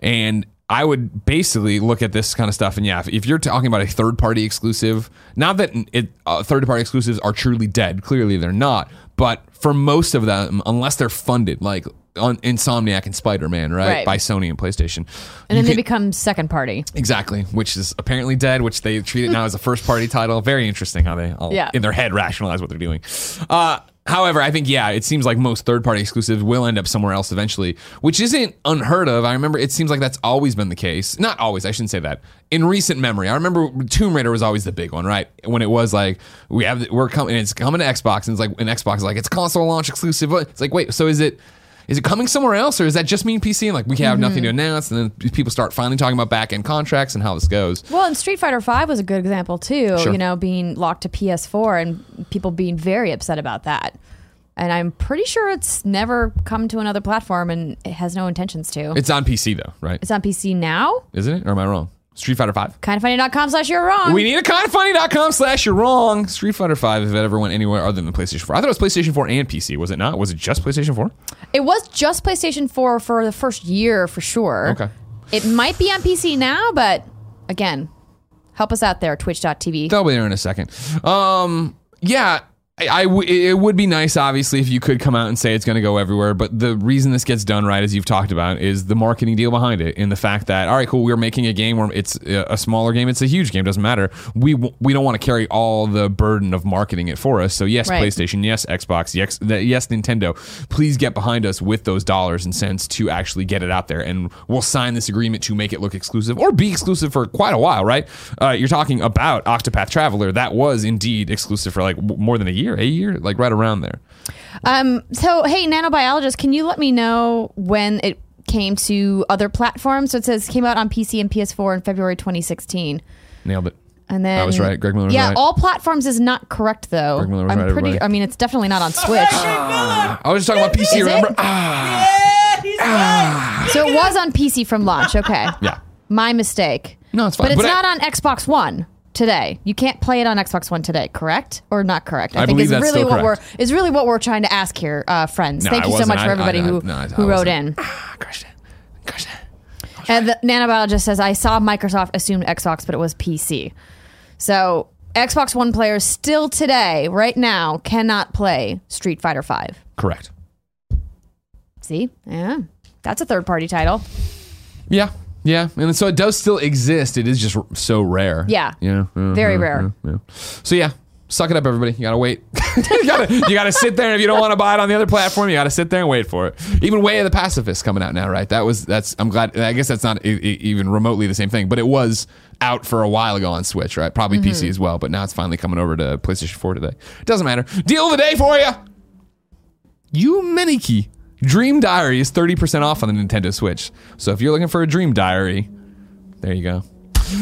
and. I would basically look at this kind of stuff, and yeah, if, if you're talking about a third party exclusive, not that it uh, third party exclusives are truly dead, clearly they're not, but for most of them, unless they're funded, like on Insomniac and Spider Man, right? Right. by Sony and PlayStation, And you then they can- become second party. Exactly, which is apparently dead, which they treat it now as a first party title. Very interesting how they all Yeah. in their head rationalize what they're doing. Uh, however, I think, yeah, it seems like most third party exclusives will end up somewhere else eventually, which isn't unheard of. I remember it seems like that's always been the case. Not always, I shouldn't say that. In recent memory, I remember Tomb Raider was always the big one, right? When it was like, we have, we're coming, it's coming to Xbox, and it's like, an Xbox is like, it's console launch exclusive. It's like, wait, so is it, is it coming somewhere else, or is that just mean PC? And like we have nothing to mm-hmm. announce, and then people start finally talking about back end contracts and how this goes. Well, and Street Fighter Five was a good example too. Sure. You know, being locked to PS4 and people being very upset about that. And I'm pretty sure it's never come to another platform, and it has no intentions to. It's on PC though, right? It's on PC now. Isn't it? Or am I wrong? Street Fighter Five. Kindoffunny.com slash you're wrong. We need a kindoffunny.com slash you're wrong. Street Fighter Five, if it ever went anywhere other than the PlayStation 4. I thought it was PlayStation 4 and PC, was it not? Was it just PlayStation 4? it was just PlayStation 4 for the first year for sure. Okay. It might be on PC now, but again, help us out there, twitch.tv. They'll be there in a second. Um, yeah, I, w- it would be nice, obviously, if you could come out and say it's going to go everywhere. But the reason this gets done right, as you've talked about, is the marketing deal behind it, and the fact that all right, cool, we're making a game where it's a smaller game, it's a huge game, doesn't matter. We w- we don't want to carry all the burden of marketing it for us. So yes, Right. PlayStation, yes, Xbox, yes, yes, Nintendo, please get behind us with those dollars and cents to actually get it out there, and we'll sign this agreement to make it look exclusive or be exclusive for quite a while, right? Uh, you're talking about Octopath Traveler, that was indeed exclusive for like more than a year, a year, like right around there. Um, so, hey, nanobiologist, can you let me know when it came to other platforms? So it says came out on PC and PS4 in February 2016. Nailed it. And then I was right. Greg Miller was yeah, right. all platforms is not correct though. Greg Miller was I'm right, pretty. everybody. I mean, it's definitely not on Switch. I was just talking about PC. Is remember? it? Ah, Yeah, he's right. so it was on PC from launch. Okay, yeah. my mistake. No, it's fine. But it's But I- not on Xbox One today. You can't play it on Xbox One today, correct or not correct? I think believe is really what correct. we're is really what we're trying to ask here, uh, friends. No, Thank I you so much for everybody I- I- who no, I- I who wrote in. Ah, crushed it. Crushed it. And the nanobiologist says, I saw Microsoft assumed Xbox, but it was PC. So Xbox One players still today, right now, cannot play Street Fighter Five. Correct. See? Yeah. That's a third party title. Yeah. Yeah. And so it does still exist. It is just r- so rare. Yeah. Yeah. yeah, Very yeah, rare. yeah, yeah. So yeah. Suck it up, everybody. You gotta wait. you gotta you gotta sit there. And if you don't want to buy it on the other platform, you gotta sit there and wait for it. Even Way of the Passive Fist coming out now, right? That was that's. I'm glad. I guess that's not e- e- even remotely the same thing, but it was out for a while ago on Switch, right? Probably Mm-hmm. PC as well, but now it's finally coming over to PlayStation 4 today. Doesn't matter. Deal of the day for you. Yume Nikki. Dream Diary is 30% off on the Nintendo Switch. So if you're looking for a Dream Diary, there you go.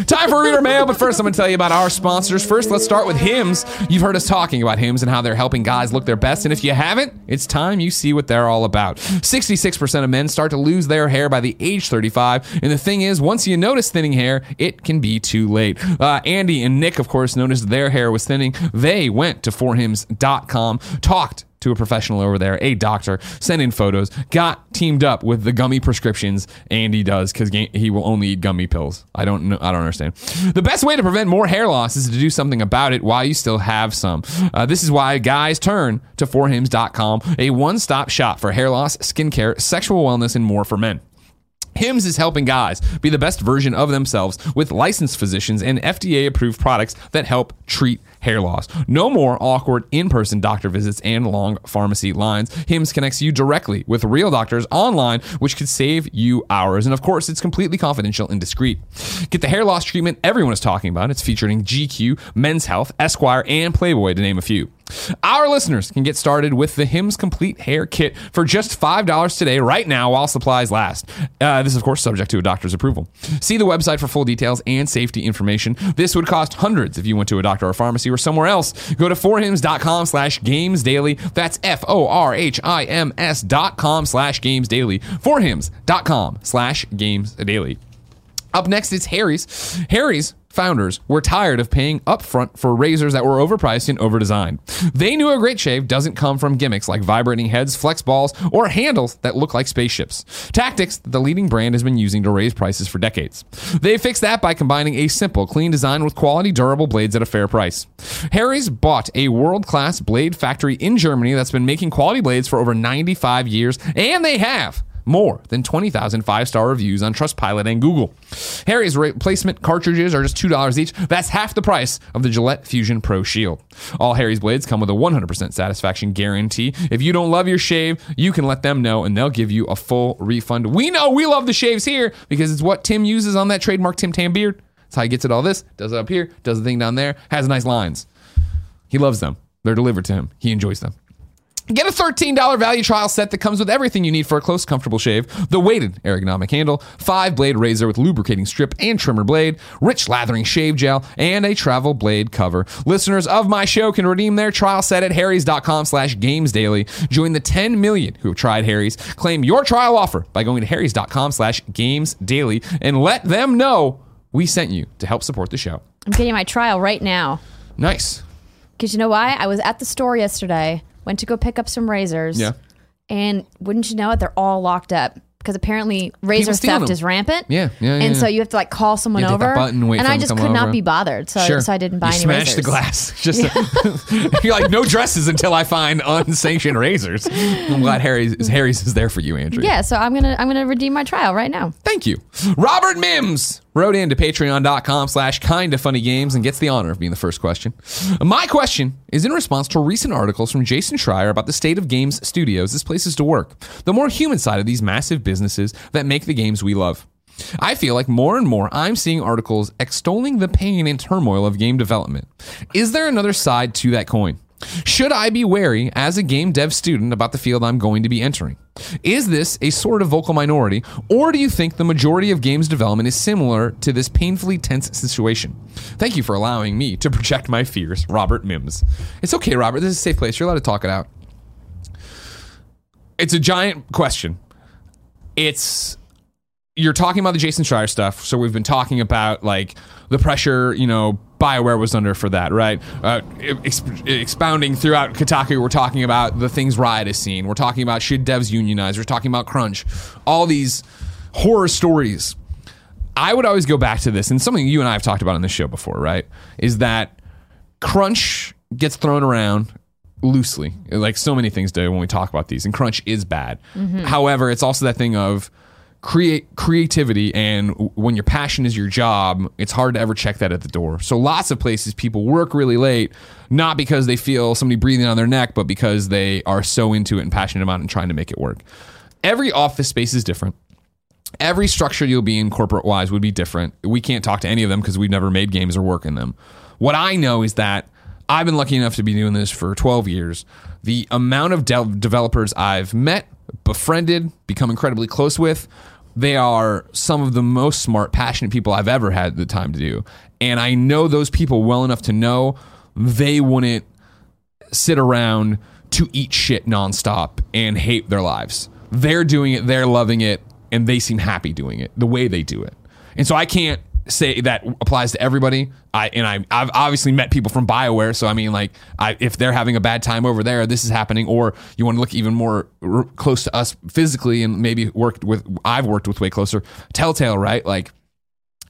Time for reader mail, but first I'm going to tell you about our sponsors. First, let's start with Hims. You've heard us talking about Hims and how they're helping guys look their best, and if you haven't, it's time you see what they're all about. 66% of men start to lose their hair by the age 35, and the thing is, once you notice thinning hair, it can be too late. Uh, Andy and Nick, of course, noticed their hair was thinning. They went to forhims.com, talked to a professional over there, a doctor, sent in photos, got teamed up with the gummy prescriptions Andy does because he will only eat gummy pills. I don't know. I don't understand. The best way to prevent more hair loss is to do something about it while you still have some. Uh, this is why guys turn to forhims.com, a one-stop shop for hair loss, skincare, sexual wellness, and more for men. Hims is helping guys be the best version of themselves with licensed physicians and FDA approved products that help treat hair loss. No more awkward in person doctor visits and long pharmacy lines. Hims connects you directly with real doctors online, which could save you hours. And of course, it's completely confidential and discreet. Get the hair loss treatment everyone is talking about. It's featuring GQ, Men's Health, Esquire, and Playboy, to name a few. Our listeners can get started with the Hims Complete Hair Kit for just $5 today, right now, while supplies last. Uh, this is, of course, subject to a doctor's approval. See the website for full details and safety information. This would cost hundreds if you went to a doctor or pharmacy or somewhere else. Go to forhims.com slash games daily. That's F O R H I M S dot com slash games daily. Forhims.com slash games daily. Up next, it's Harry's. Harry's founders were tired of paying upfront for razors that were overpriced and overdesigned. They knew a great shave doesn't come from gimmicks like vibrating heads, flex balls, or handles that look like spaceships. Tactics that the leading brand has been using to raise prices for decades. They fixed that by combining a simple, clean design with quality, durable blades at a fair price. Harry's bought a world class blade factory in Germany that's been making quality blades for over 95 years, and they have more than 20,000 five star reviews on Trustpilot and Google. Harry's replacement cartridges are just $2 each. That's half the price of the Gillette Fusion Pro Shield. All Harry's blades come with a 100% satisfaction guarantee. If you don't love your shave, you can let them know and they'll give you a full refund. We know we love the shaves here because it's what Tim uses on that trademark Tim Tam beard. That's how he gets it all this, does it up here, does the thing down there, has nice lines. He loves them. They're delivered to him. He enjoys them. Get a $13 value trial set that comes with everything you need for a close, comfortable shave the weighted ergonomic handle, five blade razor with lubricating strip and trimmer blade, rich lathering shave gel, and a travel blade cover. Listeners of my show can redeem their trial set at harrys.com slash games daily. Join the 10 million who have tried Harry's. Claim your trial offer by going to harrys.com slash games daily and let them know we sent you to help support the show. I'm getting my trial right now. Nice. Because you know why? I was at the store yesterday, went to go pick up some razors. Yeah. And wouldn't you know it, they're all locked up because apparently razor theft them. is rampant. Yeah, yeah, yeah, And so you have to like call someone You have to hit over, button, and I just could not be bothered. So, so I didn't buy you any smash the glass. Just you're like no dresses until I find unsanctioned razors. I'm glad Harry's Harry's is there for you, Andrea. Yeah, so I'm gonna I'm gonna redeem my trial right now. Thank you. Robert Mimms wrote in into patreon.com slash kinda funny games and gets the honor of being the first question. My question is in response to recent articles from Jason Schreier about the state of games studios as places to work, the more human side of these massive businesses that make the games we love. I feel like more and more I'm seeing articles extolling the pain and turmoil of game development. Is there another side to that coin? Should I be wary as a game dev student about the field I'm going to be entering? Is this a sort of vocal minority, or do you think the majority of games development is similar to this painfully tense situation? Thank you for allowing me to project my fears, Robert Mimms. It's okay, Robert. This is a safe place. You're allowed to talk it out. It's a giant question. It's you're talking about the Jason Schreier stuff. So we've been talking about like the pressure, you know, Bioware was under for that, right? Uh, ex- expounding throughout Kotaku, we're talking about the things Riot has seen. We're talking about should devs unionize. We're talking about crunch. All these horror stories. I would always go back to this, and something you and I have talked about on this show before, right? Is that crunch gets thrown around loosely, like so many things do when we talk about these, and crunch is bad. However, it's also that thing of create creativity and when your passion is your job it's hard to ever check that at the door so lots of places people work really late not because they feel somebody breathing on their neck but because they are so into it and passionate about it and trying to make it work every office space is different every structure you'll be in corporate wise would be different. We can't talk to any of them because we've never made games or work in them. What I know is that I've been lucky enough to be doing this for 12 years. The amount of de- developers I've met, befriended, become incredibly close with, they are some of the most smart, passionate people I've ever had the time to do. And I know those people well enough to know they wouldn't sit around to eat shit nonstop and hate their lives. They're doing it, they're loving it, and they seem happy doing it the way they do it. And so I can't say that applies to everybody. I and I I've obviously met people from BioWare, so I mean like I, if they're having a bad time over there, this is happening or you want to look even more r- close to us physically and maybe worked with I've worked with way closer. Telltale, right? Like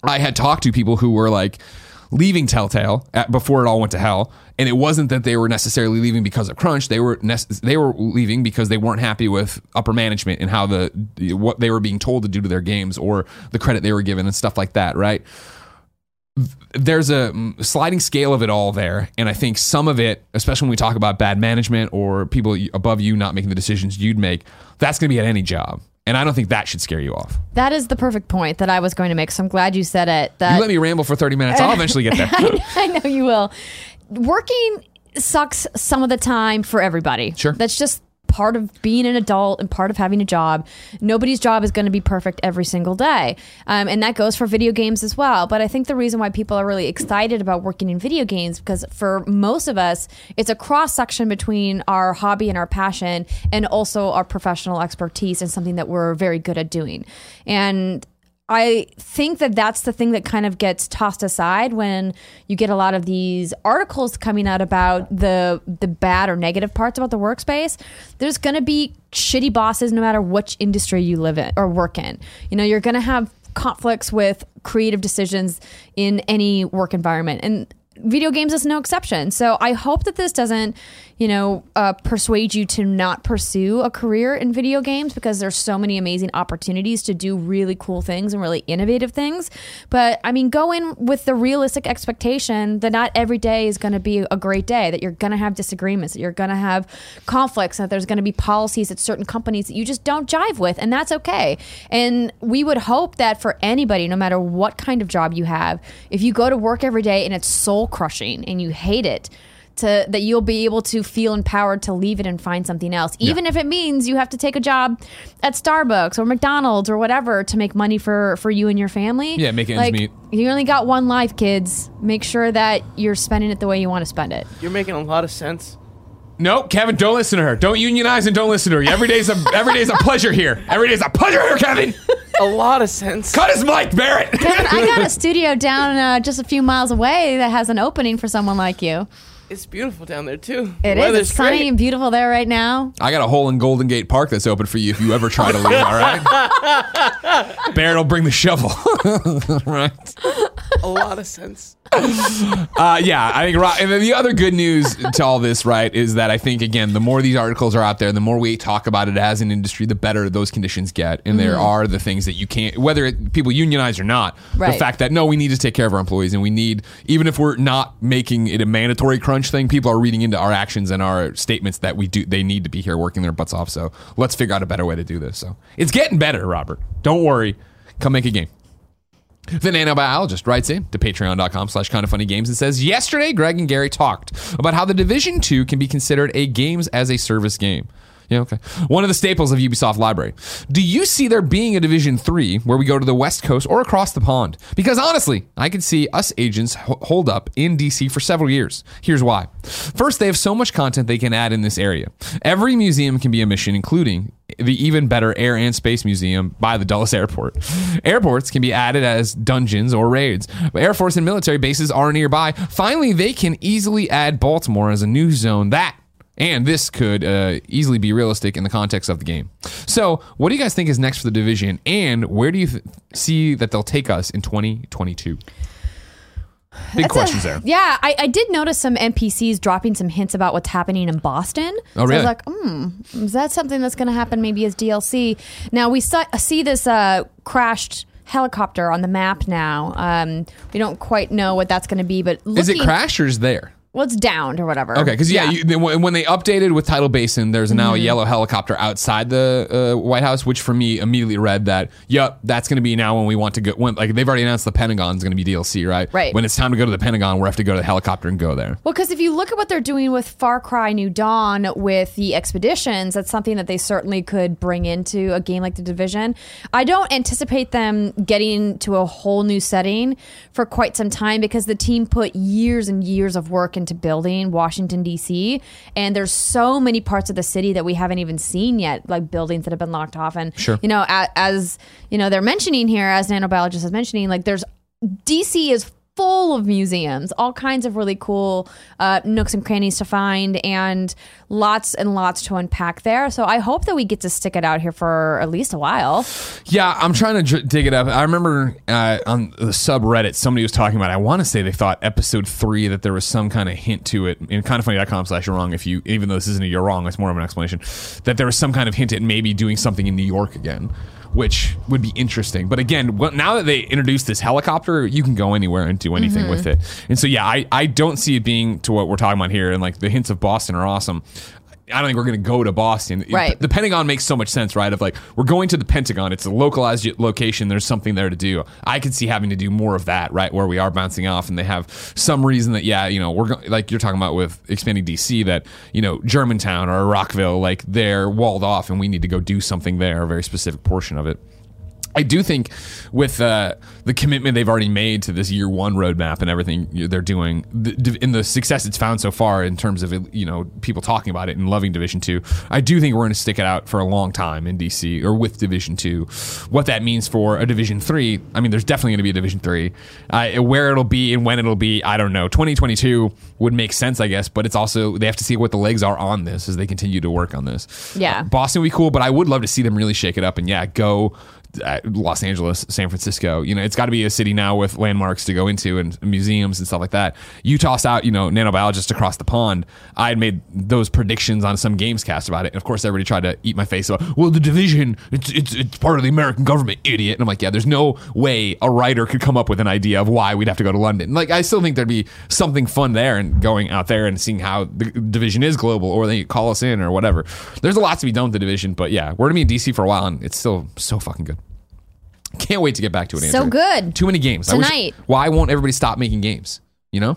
I had talked to people who were like leaving Telltale at, before it all went to hell, and it wasn't that they were necessarily leaving because of crunch. They were nec- they were leaving because they weren't happy with upper management and how the what they were being told to do to their games or the credit they were given and stuff like that. Right? There's a sliding scale of it all there, and I think some of it, especially when we talk about bad management or people above you not making the decisions you'd make, that's going to be at any job. And I don't think that should scare you off. That is the perfect point that I was going to make. So I'm glad you said it. That You let me ramble for 30 minutes. I'll eventually get there. I know you will. Working sucks some of the time for everybody. Sure. That's just part of being an adult and part of having a job. Nobody's job is going to be perfect every single day. Um, and that goes for video games as well. But I think the reason why people are really excited about working in video games because for most of us, it's a cross section between our hobby and our passion and also our professional expertise and something that we're very good at doing. And I think that that's the thing that kind of gets tossed aside when you get a lot of these articles coming out about the the bad or negative parts about the workspace. There's going to be shitty bosses no matter which industry you live in or work in. You know, you're going to have conflicts with creative decisions in any work environment and video games is no exception. So I hope that this doesn't, you know, uh, persuade you to not pursue a career in video games because there's so many amazing opportunities to do really cool things and really innovative things. But I mean, go in with the realistic expectation that not every day is going to be a great day, that you're going to have disagreements, that you're going to have conflicts, that there's going to be policies at certain companies that you just don't jive with, and that's okay. And we would hope that for anybody, no matter what kind of job you have, if you go to work every day and it's soul crushing and you hate it, to that you'll be able to feel empowered to leave it and find something else, even if it means you have to take a job at Starbucks or McDonald's or whatever to make money for for you and your family. Yeah, make ends like, meet. You only got one life, kids. Make sure that you're spending it the way you want to spend it. You're making a lot of sense. Nope, Kevin, don't listen to her. Don't unionize and don't listen to her. Every day's a every day's a pleasure here. Every day's a pleasure here, Kevin. a lot of sense. Cut his mic, Barrett. I got a studio down uh, just a few miles away that has an opening for someone like you. It's beautiful down there too. It The is. It's sunny great. and beautiful there right now. I got a hole in Golden Gate Park that's open for you if you ever try to leave. All right. Barrett will bring the shovel. right. a lot of sense. Uh, yeah, I think. And then the other good news to all this, right, is that I think again, the more these articles are out there, the more we talk about it as an industry, the better those conditions get. And there are the things that you can't, whether it, people unionize or not, the fact that no, we need to take care of our employees, and we need, even if we're not making it a mandatory crunch thing, people are reading into our actions and our statements that we do. They need to be here working their butts off. So let's figure out a better way to do this. So it's getting better, Robert. Don't worry. Come make a game. The nanobiologist writes in to patreon.com slash kind of funny games and says, Yesterday, Greg and Gary talked about how the Division 2 can be considered a games as a service game. Yeah, okay. One of the staples of Ubisoft Library. Do you see there being a Division 3 where we go to the West Coast or across the pond? Because honestly, I could see us agents hold up in DC for several years. Here's why. First, they have so much content they can add in this area. Every museum can be a mission, including the even better Air and Space Museum by the Dulles Airport. Airports can be added as dungeons or raids. Air Force and military bases are nearby. Finally, they can easily add Baltimore as a new zone. That and this could uh, easily be realistic in the context of the game. So, what do you guys think is next for the division, and where do you th- see that they'll take us in 2022? Big That's a- questions there. Yeah, I, I did notice some NPCs dropping some hints about what's happening in Boston. Oh, So I really? was like, hmm, is that something that's going to happen maybe as DLC? Now, we saw, see this uh, crashed helicopter on the map now. Um, we don't quite know what that's going to be, but looking, Is it crash or is there? Well, it's downed or whatever. Okay, because yeah, You, they- when they updated with Tidal Basin, there's now Mm-hmm. a yellow helicopter outside the uh, White House, which for me immediately read that, yep, that's going to be now when we want to go. When like they've already announced the Pentagon's going to be DLC, right? Right. When it's time to go to the Pentagon, we have to go to the helicopter and go there. Well, because if you look at what they're doing with Far Cry New Dawn with the expeditions, that's something that they certainly could bring into a game like The Division. I don't anticipate them getting to a whole new setting for quite some time because the team put years and years of work into building Washington, D.C., and there's so many parts of the city that we haven't even seen yet, like buildings that have been locked off. And, Sure. you know, as, you know, they're mentioning here, as nanobiologist is mentioning, like there's DC is full of museums, all kinds of really cool uh, nooks and crannies to find, and lots and lots to unpack there. So I hope that we get to stick it out here for at least a while. Yeah, I'm trying to dig it up. I remember uh, on the subreddit, somebody was talking about. I want to say they thought episode three that there was some kind of hint to it in kindoffunny.com slash you're wrong. If you, even though this isn't a you're wrong, it's more of an explanation that there was some kind of hint at maybe doing something in New York again, which would be interesting. But again, well, now that they introduced this helicopter, you can go anywhere and do anything with mm-hmm. it. And so yeah, I I don't see it being to what we're talking about here. And like the hints of Boston are awesome. I don't think we're going to go to Boston. Right. The Pentagon makes so much sense, right? Of like, we're going to the Pentagon. It's a localized location. There's something there to do. I could see having to do more of that, right? Where we are bouncing off and they have some reason that, yeah, you know, we're go- like you're talking about with expanding DC that, you know, Germantown or Rockville, like they're walled off and we need to go do something there, a very specific portion of it. I do think with uh, the commitment they've already made to this year one roadmap and everything they're doing, the, in the success it's found so far in terms of you know people talking about it and loving Division Two, I do think we're going to stick it out for a long time in DC or with Division Two. What that means for a Division Three, I mean, there's definitely going to be a Division Three. Uh, where it'll be and when it'll be, I don't know. 2022 would make sense, I guess, but it's also they have to see what the legs are on this as they continue to work on this. Yeah. Uh, Boston would be cool, but I would love to see them really shake it up and yeah, go Los Angeles, San Francisco. You know, it's got to be a city now with landmarks to go into and museums and stuff like that. You toss out, you know, nanobiologists across the pond. I had made those predictions on some Gamescast about it, and of course, everybody tried to eat my face about, well, the division, it's it's it's part of the American government, idiot. And I'm like, yeah, there's no way a writer could come up with an idea of why we'd have to go to London. Like, I still think there'd be something fun there and going out there and seeing how the division is global, or they call us in or whatever. There's a lot to be done with the division, but yeah, we're gonna be in DC for a while, and it's still so fucking good. Can't wait to get back to it. So good. Too many games I wish- Tonight. why won't everybody stop making games? You know,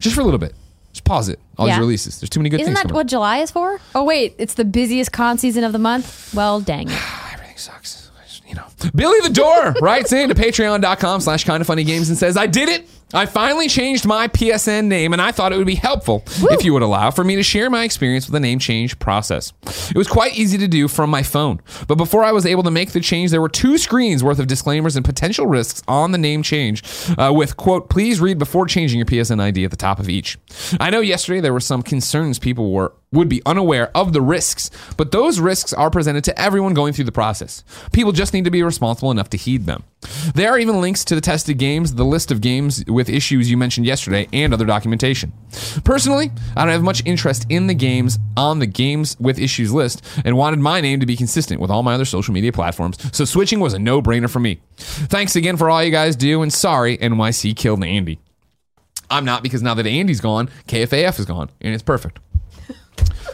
just for a little bit. Just pause it. All Yeah. these releases. There's too many good Isn't things. that what July is for? Oh wait, it's the busiest con season of the month. Well, dang it. Everything sucks. You know, Billy the Door writes in to patreon.com slash kind of funny games and says, I did it. I finally changed my PSN name and I thought it would be helpful if you would allow for me to share my experience with the name change process. It was quite easy to do from my phone, but before I was able to make the change, there were two screens worth of disclaimers and potential risks on the name change uh, with, quote, please read before changing your PSN ID at the top of each. I know yesterday there were some concerns people were would be unaware of the risks, but those risks are presented to everyone going through the process. People just need to be responsible enough to heed them. There are even links to the tested games, the list of games with issues you mentioned yesterday, and other documentation. Personally, I don't have much interest in the games on the games with issues list and wanted my name to be consistent with all my other social media platforms, so switching was a no brainer for me. Thanks again for all you guys do, and sorry, NYC killed Andy. I'm not because now that Andy's gone, KFAF is gone, and it's perfect.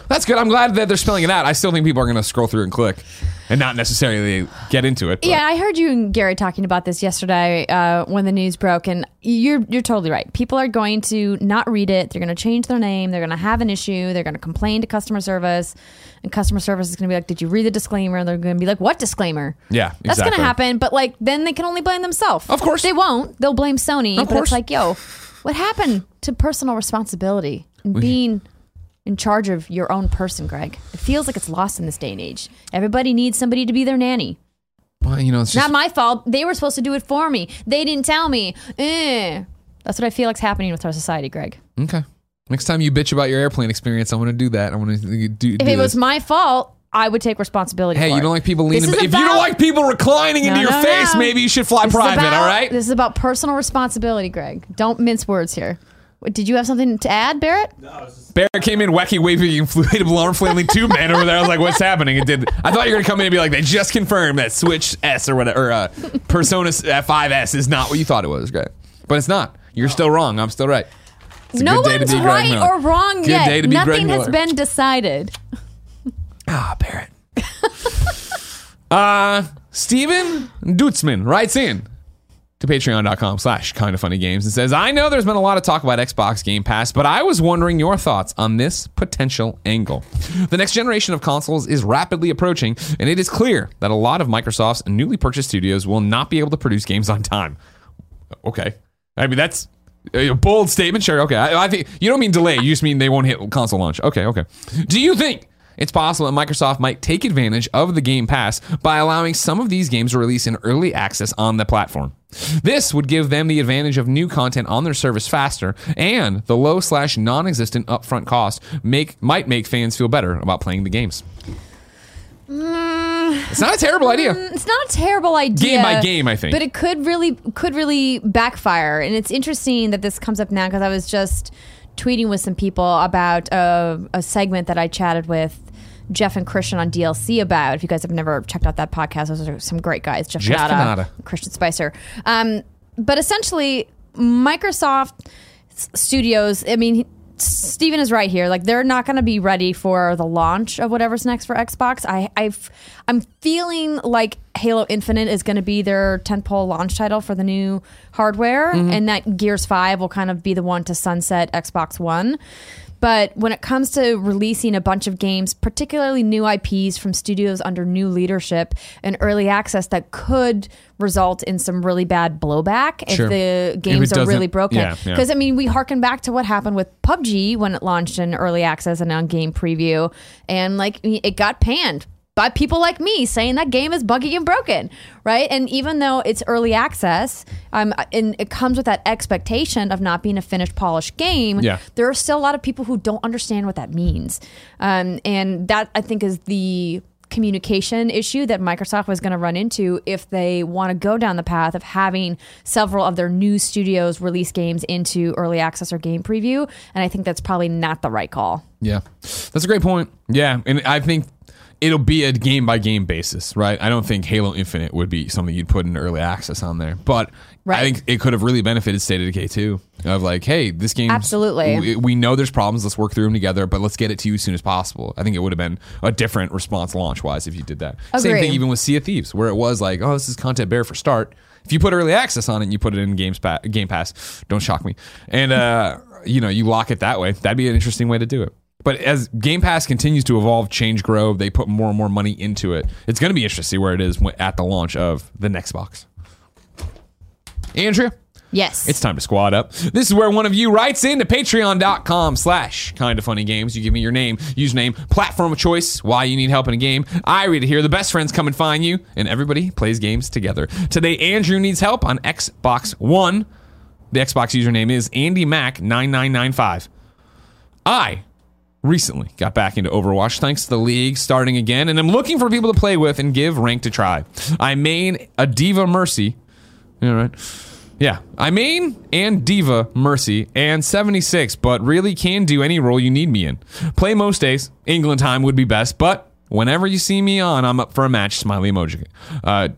That's good. I'm glad that they're spelling it out. I still think people are going to scroll through and click and not necessarily get into it. but- Yeah, I heard you and Gary talking about this yesterday uh, when the news broke, and you're you're totally right. People are going to not read it. They're going to change their name. They're going to have an issue. They're going to complain to customer service, and customer service is going to be like, "Did you read the disclaimer?" And they're going to be like, "What disclaimer?" Yeah, that's going to happen. But like, then they can only blame themselves. Of course. they won't. They'll blame Sony. Of but course. it's like, yo, what happened to personal responsibility and being in charge of your own person, Greg? It feels like it's lost in this day and age. Everybody needs somebody to be their nanny. Well, you know, it's just, Not my fault. They were supposed to do it for me. They didn't tell me. Eh. That's what I feel like's happening with our society, Greg. okay. Next time you bitch about your airplane experience, I want to do that. I want to do. do If it was this. my fault, I would take responsibility. Hey, for you it. don't like people This leaning. is If you don't about- like people reclining into No, your no, face, no. maybe you should fly This is private. about- all right. This is about personal responsibility, Greg. Don't mince words here. What, Did you have something to add, Barrett? Barrett came in wacky, waving inflatable arm flailing tube man over there. I was like, "What's happening?" It did. I thought you were gonna come in and be like, "They just confirmed that Switch S or whatever, or uh, Persona 5S is not what you thought it was." Great, but it's not. You're still wrong. I'm still right. It's a no good day to one's be Greg right Miller. or wrong Good yet. day to be Greg Nothing has Miller. been decided. Ah, Barrett. uh, Steven Dutzman writes in to patreon.com slash kind of funny games and says, I know there's been a lot of talk about Xbox Game Pass, but I was wondering your thoughts on this potential angle. The next generation of consoles is rapidly approaching, and it is clear that a lot of Microsoft's newly purchased studios will not be able to produce games on time. Okay. I mean, that's a bold statement. Sure. Okay. I, I think you don't mean delay. You just mean they won't hit console launch. Okay. Okay. Do you think it's possible that Microsoft might take advantage of the Game Pass by allowing some of these games to release in early access on the platform? This would give them the advantage of new content on their service faster, and the low slash non-existent upfront cost make might make fans feel better about playing the games. Mm. It's not a terrible idea. Mm, it's not a terrible idea. Game by game, I think. But it could really could really backfire. And it's interesting that this comes up now because I was just tweeting with some people about a, a segment that I chatted with Jeff and Christian on DLC about. If you guys have never checked out that podcast, those are some great guys. Jeff, Jeff Cannata. Christian Spicer. Um, but essentially, Microsoft Studios. I mean. Steven is right here. Like they're not going to be ready for the launch of whatever's next for Xbox. I, I've, I'm feeling like Halo Infinite is going to be their tentpole launch title for the new hardware, and that Gears Five will kind of be the one to sunset Xbox One. But when it comes to releasing a bunch of games, particularly new IPs from studios under new leadership and early access, that could result in some really bad blowback if Sure. the games it are really broken. yeah, yeah. Because I mean, we harken back to what happened with PUBG when it launched in early access and on game preview, and like it got panned by people like me saying that game is buggy and broken, right? And even though it's early access, um, and it comes with that expectation of not being a finished, polished game, Yeah. there are still a lot of people who don't understand what that means, um, and that I think is the communication issue that Microsoft was going to run into if they want to go down the path of having several of their new studios release games into early access or game preview. And I think that's probably not the right call. Yeah, that's a great point. Yeah, and I think it'll be a game by game basis, right? I don't think Halo Infinite would be something you'd put in early access on there, but I think it could have really benefited State of Decay 2. Of like, hey, this game Absolutely. We, we know there's problems. Let's work through them together, but let's get it to you as soon as possible. I think it would have been a different response launch wise if you did that. Same thing even with Sea of Thieves, where it was like, oh, this is content bare for start. If you put early access on it and you put it in Games pa- Game Pass, don't shock me. And uh, you know, you lock it that way. That'd be an interesting way to do it. But as Game Pass continues to evolve, change, grow, they put more and more money into it. It's going to be interesting to see where it is at the launch of the next box. Andrea, Yes. It's time to squad up. This is where one of you writes in to patreon.com slash kind of funny games. You give me your name, username, platform of choice, why you need help in a game. I read it here. The best friends come and find you, and everybody plays games together. Today, Andrew needs help on Xbox One. The Xbox username is AndyMac9995. I recently got back into Overwatch thanks to the league starting again, and I'm looking for people to play with and give rank to try. I main a D.Va Mercy. All right. Yeah, I main and D.Va Mercy and 76, but really can do any role you need me in. Play most days. England time would be best, but whenever you see me on, I'm up for a match. Smiley emoji. Uh,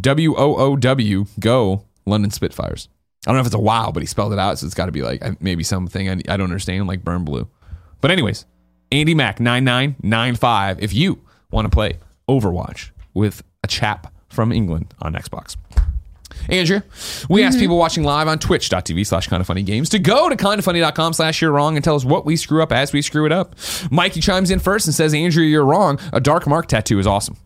W O O W go London Spitfires. I don't know if it's a wow, but he spelled it out, so it's got to be like uh, maybe something I, I don't understand, like burn blue. But anyways, Andy Mac nine nine nine five. If you want to play Overwatch with a chap from England on Xbox. Andrea, we asked mm-hmm. people watching live on twitch.tv slash kind of funny games to go to kindoffunny.com slash you're wrong and tell us what we screw up as we screw it up. Mikey chimes in first and says, Andrea, you're wrong. A dark mark tattoo is awesome.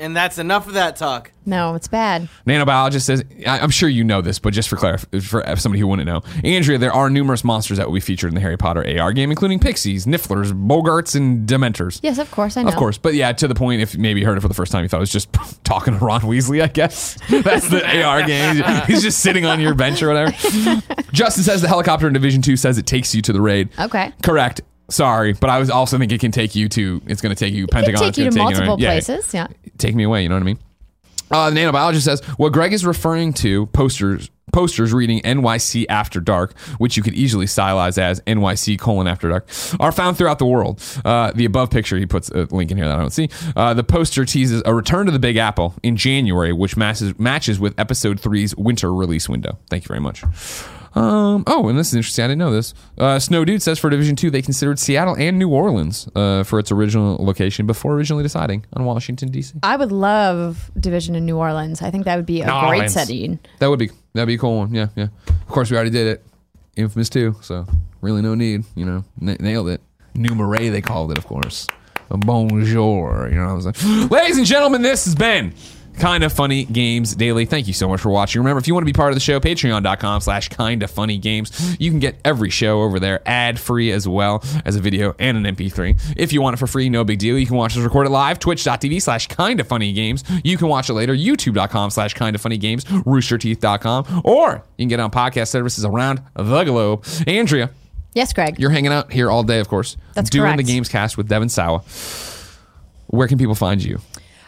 And that's enough of that talk. no, it's bad. Nanobiologist says, I- I'm sure you know this, but just for clarif- for somebody who wouldn't know, Andrea, there are numerous monsters that will be featured in the Harry Potter AR game, including pixies, nifflers, boggarts, and dementors. Yes, of course, I know. Of course, but yeah, to the point. If maybe you heard it for the first time, you thought it was just talking to Ron Weasley. I guess that's the AR game. He's just sitting on your bench or whatever. Justin says the helicopter in Division Two says it takes you to the raid. Okay. Correct. Sorry, but I was also think it can take you to. It's going to take you It can Pentagon. take it's you to take multiple yeah, places. Yeah. take me away. You know what I mean? Uh, the nanobiologist says what Greg is referring to posters posters reading NYC After Dark, which you could easily stylize as NYC colon After Dark, are found throughout the world. Uh, the above picture, he puts a link in here that I don't see. Uh, the poster teases a return to the Big Apple in January, which matches matches with Episode 3's winter release window. Thank you very much. Um, oh, and this is interesting. I didn't know this. Uh, Snow Dude says for Division Two, they considered Seattle and New Orleans uh, for its original location before originally deciding on Washington D.C. I would love Division in New Orleans. I think that would be a New great Orleans. setting. That would be that'd be a cool one. Yeah, yeah. Of course, we already did it. Infamous two, so really no need. You know, N- nailed it. New Marais, they called it, of course. A bonjour. You know I'm saying? Ladies and gentlemen, this has been Kind of Funny Games Daily. Thank you so much for watching. Remember, if you want to be part of the show, patreon.com slash kind of funny games. You can get every show over there ad free as well as a video and an MP3. If you want it for free, no big deal. You can watch us record it live, twitch.tv slash kind of funny games. You can watch it later, youtube.com slash kind of funny games, roosterteeth.com, or you can get on podcast services around the globe. Andrea, Yes, Greg. you're hanging out here all day, of course. That's doing correct. the Games Cast with Devon Sawa. Where can people find you?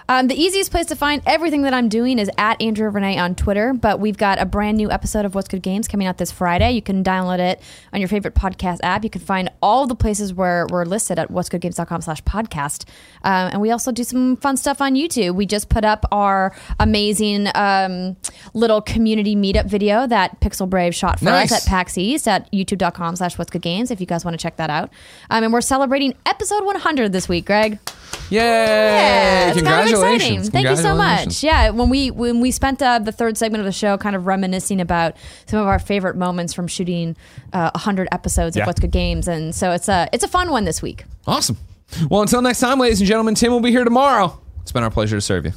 Um, the easiest place to find everything that I'm doing is at Andrea Rene on Twitter. But we've got a brand new episode of What's Good Games coming out this Friday. You can download it on your favorite podcast app. You can find all the places where we're listed at what'sgoodgames.com slash podcast. Um, and we also do some fun stuff on YouTube. We just put up our amazing um, little community meetup video that Pixel Brave shot for Nice. us at PAX East at youtube.com slash what's good games if you guys want to check that out. Um, and we're celebrating episode 100 this week, Greg. Yay! Yeah, it's kind of Congratulations. Exciting. Thank you so much. Yeah, when we when we spent uh, the third segment of the show, kind of reminiscing about some of our favorite moments from shooting uh, hundred episodes of Yeah. What's Good Games, and so it's a it's a fun one this week. Awesome. Well, until next time, ladies and gentlemen, Tim will be here tomorrow. It's been our pleasure to serve you.